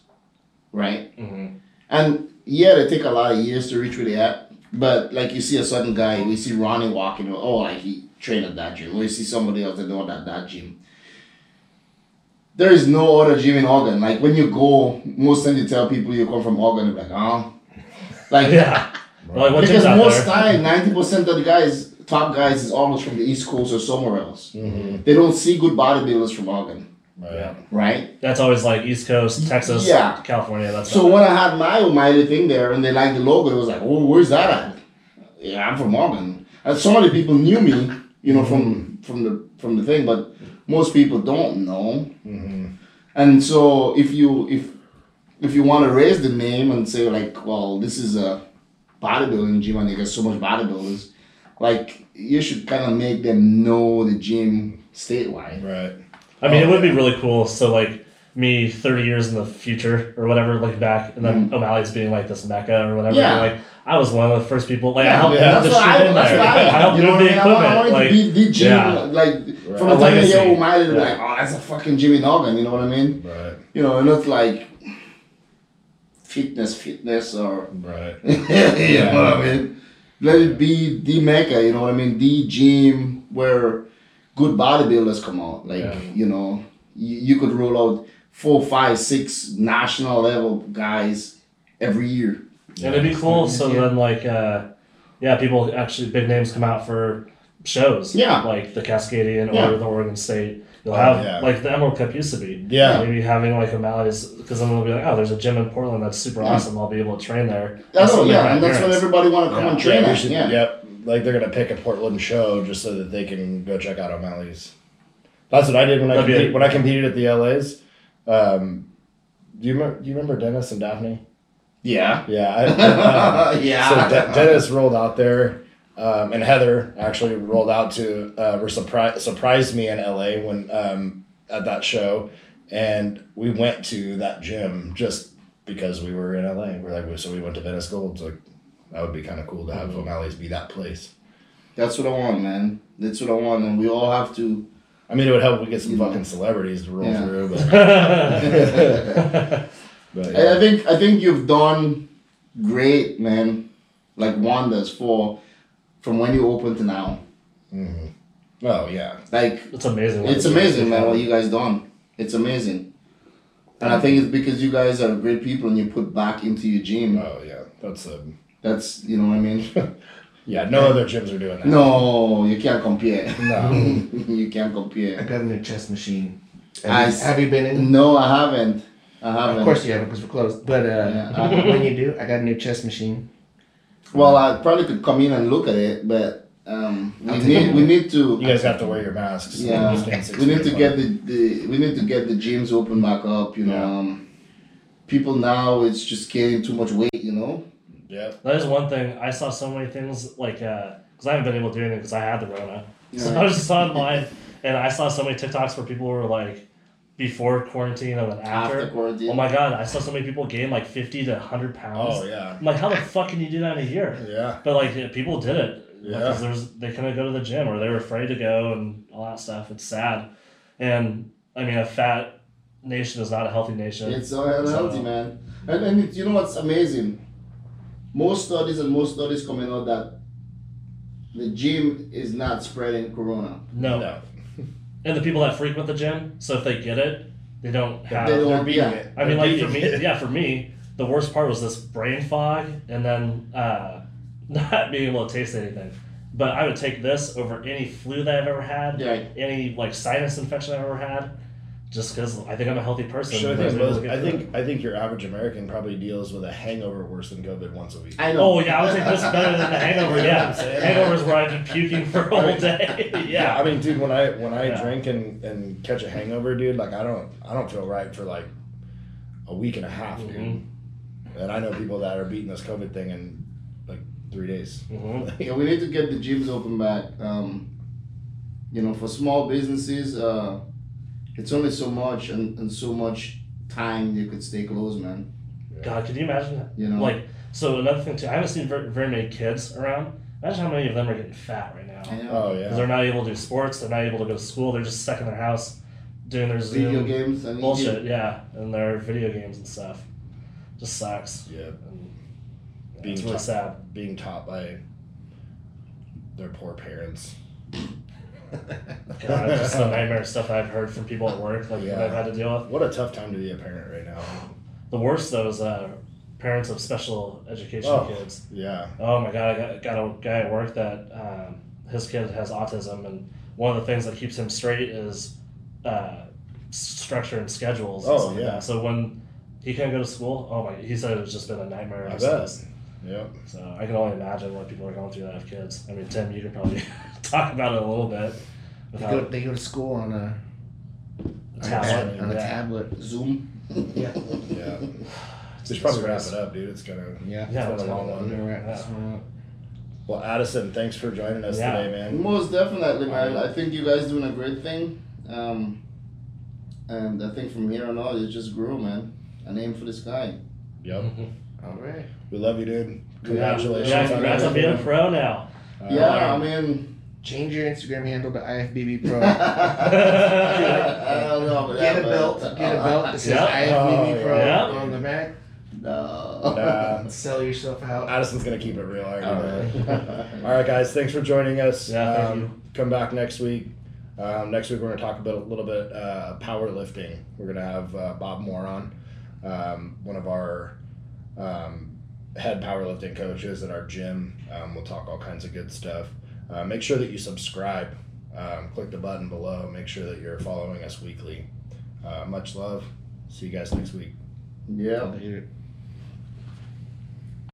right? hmm And yeah, they take a lot of years to reach where they at. But like you see a certain guy, we see Ronnie walking, oh, like he trained at that gym. Or you see somebody else that know that that gym. There is no other gym in Oregon. Like when you go, most times you tell people you come from Oregon, they're like, oh, like *laughs* Yeah. Well, like, what because most time, ninety percent of the guys, top guys, is almost from the East Coast or somewhere else. Mm-hmm. They don't see good bodybuilders from Oregon, Right. Yeah. right? That's always like East Coast, Texas, Yeah. California. That's So about when I had my O'Malley thing there and they liked the logo, it was like, oh, where's that at? Yeah, I'm from Oregon. And so many people knew me, you know, from from the from the thing, but most people don't know. Mm-hmm. And so if you if if you want to raise the name and say like, well, this is a bodybuilding gym and they got so much bodybuilders. Like you should kind of make them know the gym statewide. Right. I mean, Oh, it would be really cool. So like me, thirty years in the future or whatever, looking back, and then Mhm. O'Malley's being like this mecca or whatever. Yeah. Like I was one of the first people. Like I helped yeah. the shit I, in there. I, I helped you know move what I the mean? I I equipment. Like to be the gym, yeah. like Right. from A the time they hear legacy. O'Malley, they're Yeah. like, oh, that's a fucking Jimmy Noggin, you know what I mean? Right. You know, and not like fitness, fitness, or Right. *laughs* you know what I mean? Let it be the mecca, you know what I mean? The gym where good bodybuilders come out. Like, Yeah. you know, you, you could roll out four, five, six national level guys every year. And it'd be cool. So Yeah. then, like, uh, yeah, people actually big names come out for shows. Yeah. like the Cascadian Yeah. or the Oregon State. You'll Oh, have yeah. like the Emerald Cup used to be. Yeah. maybe having like a O'Malley's because then they'll be like, oh, there's a gym in Portland that's super Yeah. awesome. I'll be able to train there. That's what, yeah, and that's what everybody want to come Yeah. and train yeah, we at. yeah. Yep. Like they're gonna pick a Portland show just so that they can go check out O'Malley's. That's what I did when I That'd be a- when I competed at the LA's. Um, do you remember? Do you remember Dennis and Daphne? Yeah. Yeah. I, uh, *laughs* yeah. So De- Dennis rolled out there, um, and Heather actually rolled out to uh, or surprised surprised me in LA when um, at that show, and we went to that gym just because we were in LA. We're like, so we went to Venice Gold's. Like, that would be kind of cool to have Mm-hmm. O'Malley's be that place. That's what I want, man. That's what I want, and we all have to. I mean, it would help if we get some You know. fucking celebrities to roll Yeah. through, but, *laughs* *laughs* but I, I think I think you've done great, man. Like wonders for from when you opened to now. hmm Oh yeah, Like it's amazing. it's amazing, man. What you guys done? It's amazing. And I think it's because you guys are great people and you put back into your gym. oh yeah. That's a That's you know what I mean. *laughs* yeah. No other gyms are doing that. no, you can't compare. *laughs* no. *laughs* you can't I compare. got a new chess machine. I Have, you, s- have you been in? No, I haven't. I haven't. Of course you haven't because we're closed. But uh, Yeah. uh, when you do, I got a new chess machine. Well, I probably could come in and look at it, but um, we need we need to. You guys have to wear your masks. Yeah, Stand we need to get the, the we need to get the gyms open back up. You know, Yeah. um, people now it's just gaining too much weight. You know. Yeah. That is one thing. I saw so many things like because I haven't been able to do anything because I had the Rona. So Yeah. I was just online and I saw so many TikToks where people were like before quarantine and then after. After quarantine. Oh my god! I saw so many people gain like fifty to hundred pounds. Oh yeah. I'm like, how the fuck can you do that in a year? Yeah. But like people did it Yeah. because there's they couldn't go to the gym or they were afraid to go and all that stuff. It's sad, and I mean a fat nation is not a healthy nation. It's unhealthy, So- man. And, and it, you know what's amazing? Most studies and most studies coming out that the gym is not spreading corona. no. No. And the people that frequent the gym, so if they get it, they don't have. They don't- beating yeah. it. I mean, like for me, it. yeah, for me, the worst part was this brain fog and then uh, *laughs* not being able to taste anything. But I would take this over any flu that I've ever had, Yeah. any like sinus infection I've ever had, just because I think I'm a healthy person. Shit, I think most, I think I think your average American probably deals with a hangover worse than COVID once a week. I know. Oh yeah, I would say this better than the *laughs* hangover. Yeah, what I'm hangovers where I've been puking for a whole day. *laughs* I yeah, I mean, dude, when I when I Yeah. drink and, and catch a hangover, dude, like I don't I don't feel right for like a week and a half, dude. Mhm. And I know people that are beating this COVID thing in like three days. hmm *laughs* Yeah, we need to get the gyms open back. Um, you know, for small businesses, uh, it's only so much and, and so much time you could stay close, man. God, could you imagine? That? You know, Like, so another thing too, I haven't seen very, very many kids around. Imagine how many of them are getting fat right now. I know. Oh Because yeah. they're not able to do sports, they're not able to go to school, they're just stuck in their house doing their Zoom video games and bullshit, yeah, and their video games and stuff. Just sucks. Yeah. And, yeah, Being it's really tough. sad. Being taught by their poor parents. *laughs* God, just the nightmare stuff I've heard from people at work, like Yeah. that I've had to deal with. What a tough time to be a parent right now. The worst though is uh, parents of special education Oh. kids. Yeah. Oh my god, I got, got a guy at work that um, his kid has autism, and one of the things that keeps him straight is uh, structure and schedules. Oh, like yeah. that. So when he can't go to school, oh my, he said it's just been a nightmare. I bet. since. Yep. So I can only imagine what people are going through that have kids. I mean, Tim, you could probably *laughs* talk about it a little bit. They go, they go to school on a, tablet, on a yeah. tablet. Zoom. Yeah. *laughs* Yeah. It's We should probably wrap it up, dude. It's gonna. Yeah. Yeah, it's been a long one. gonna wrap this one. Well, Addison, thanks for joining us Yeah. today, man. Most definitely, man. I think you guys doing a great thing. Um, and I think from here on out, it just grew, man. A name for the sky. Yep. All right. We love you, dude. Congratulations. Yeah, on congrats on being a pro now. Uh, yeah, I mean, Change your Instagram handle to IFBB *laughs* Pro. I don't know about Get that, a belt. but- Get a belt that says Yeah. IFBB Oh, Pro yeah. on the back. No. uh, *laughs* Sell yourself out. Addison's gonna keep it real. I already All know. right. *laughs* All right, guys. Thanks for joining us. Yeah, thank um, you. Come back next week. Um, next week we're gonna talk about a little bit uh, powerlifting. We're gonna have uh, Bob Moore on, um, one of our um, head powerlifting coaches at our gym. Um, we'll talk all kinds of good stuff. Uh, make sure that you subscribe. Um, click the button below. Make sure that you're following us weekly. Uh, much love. See you guys next week. yeah. Later.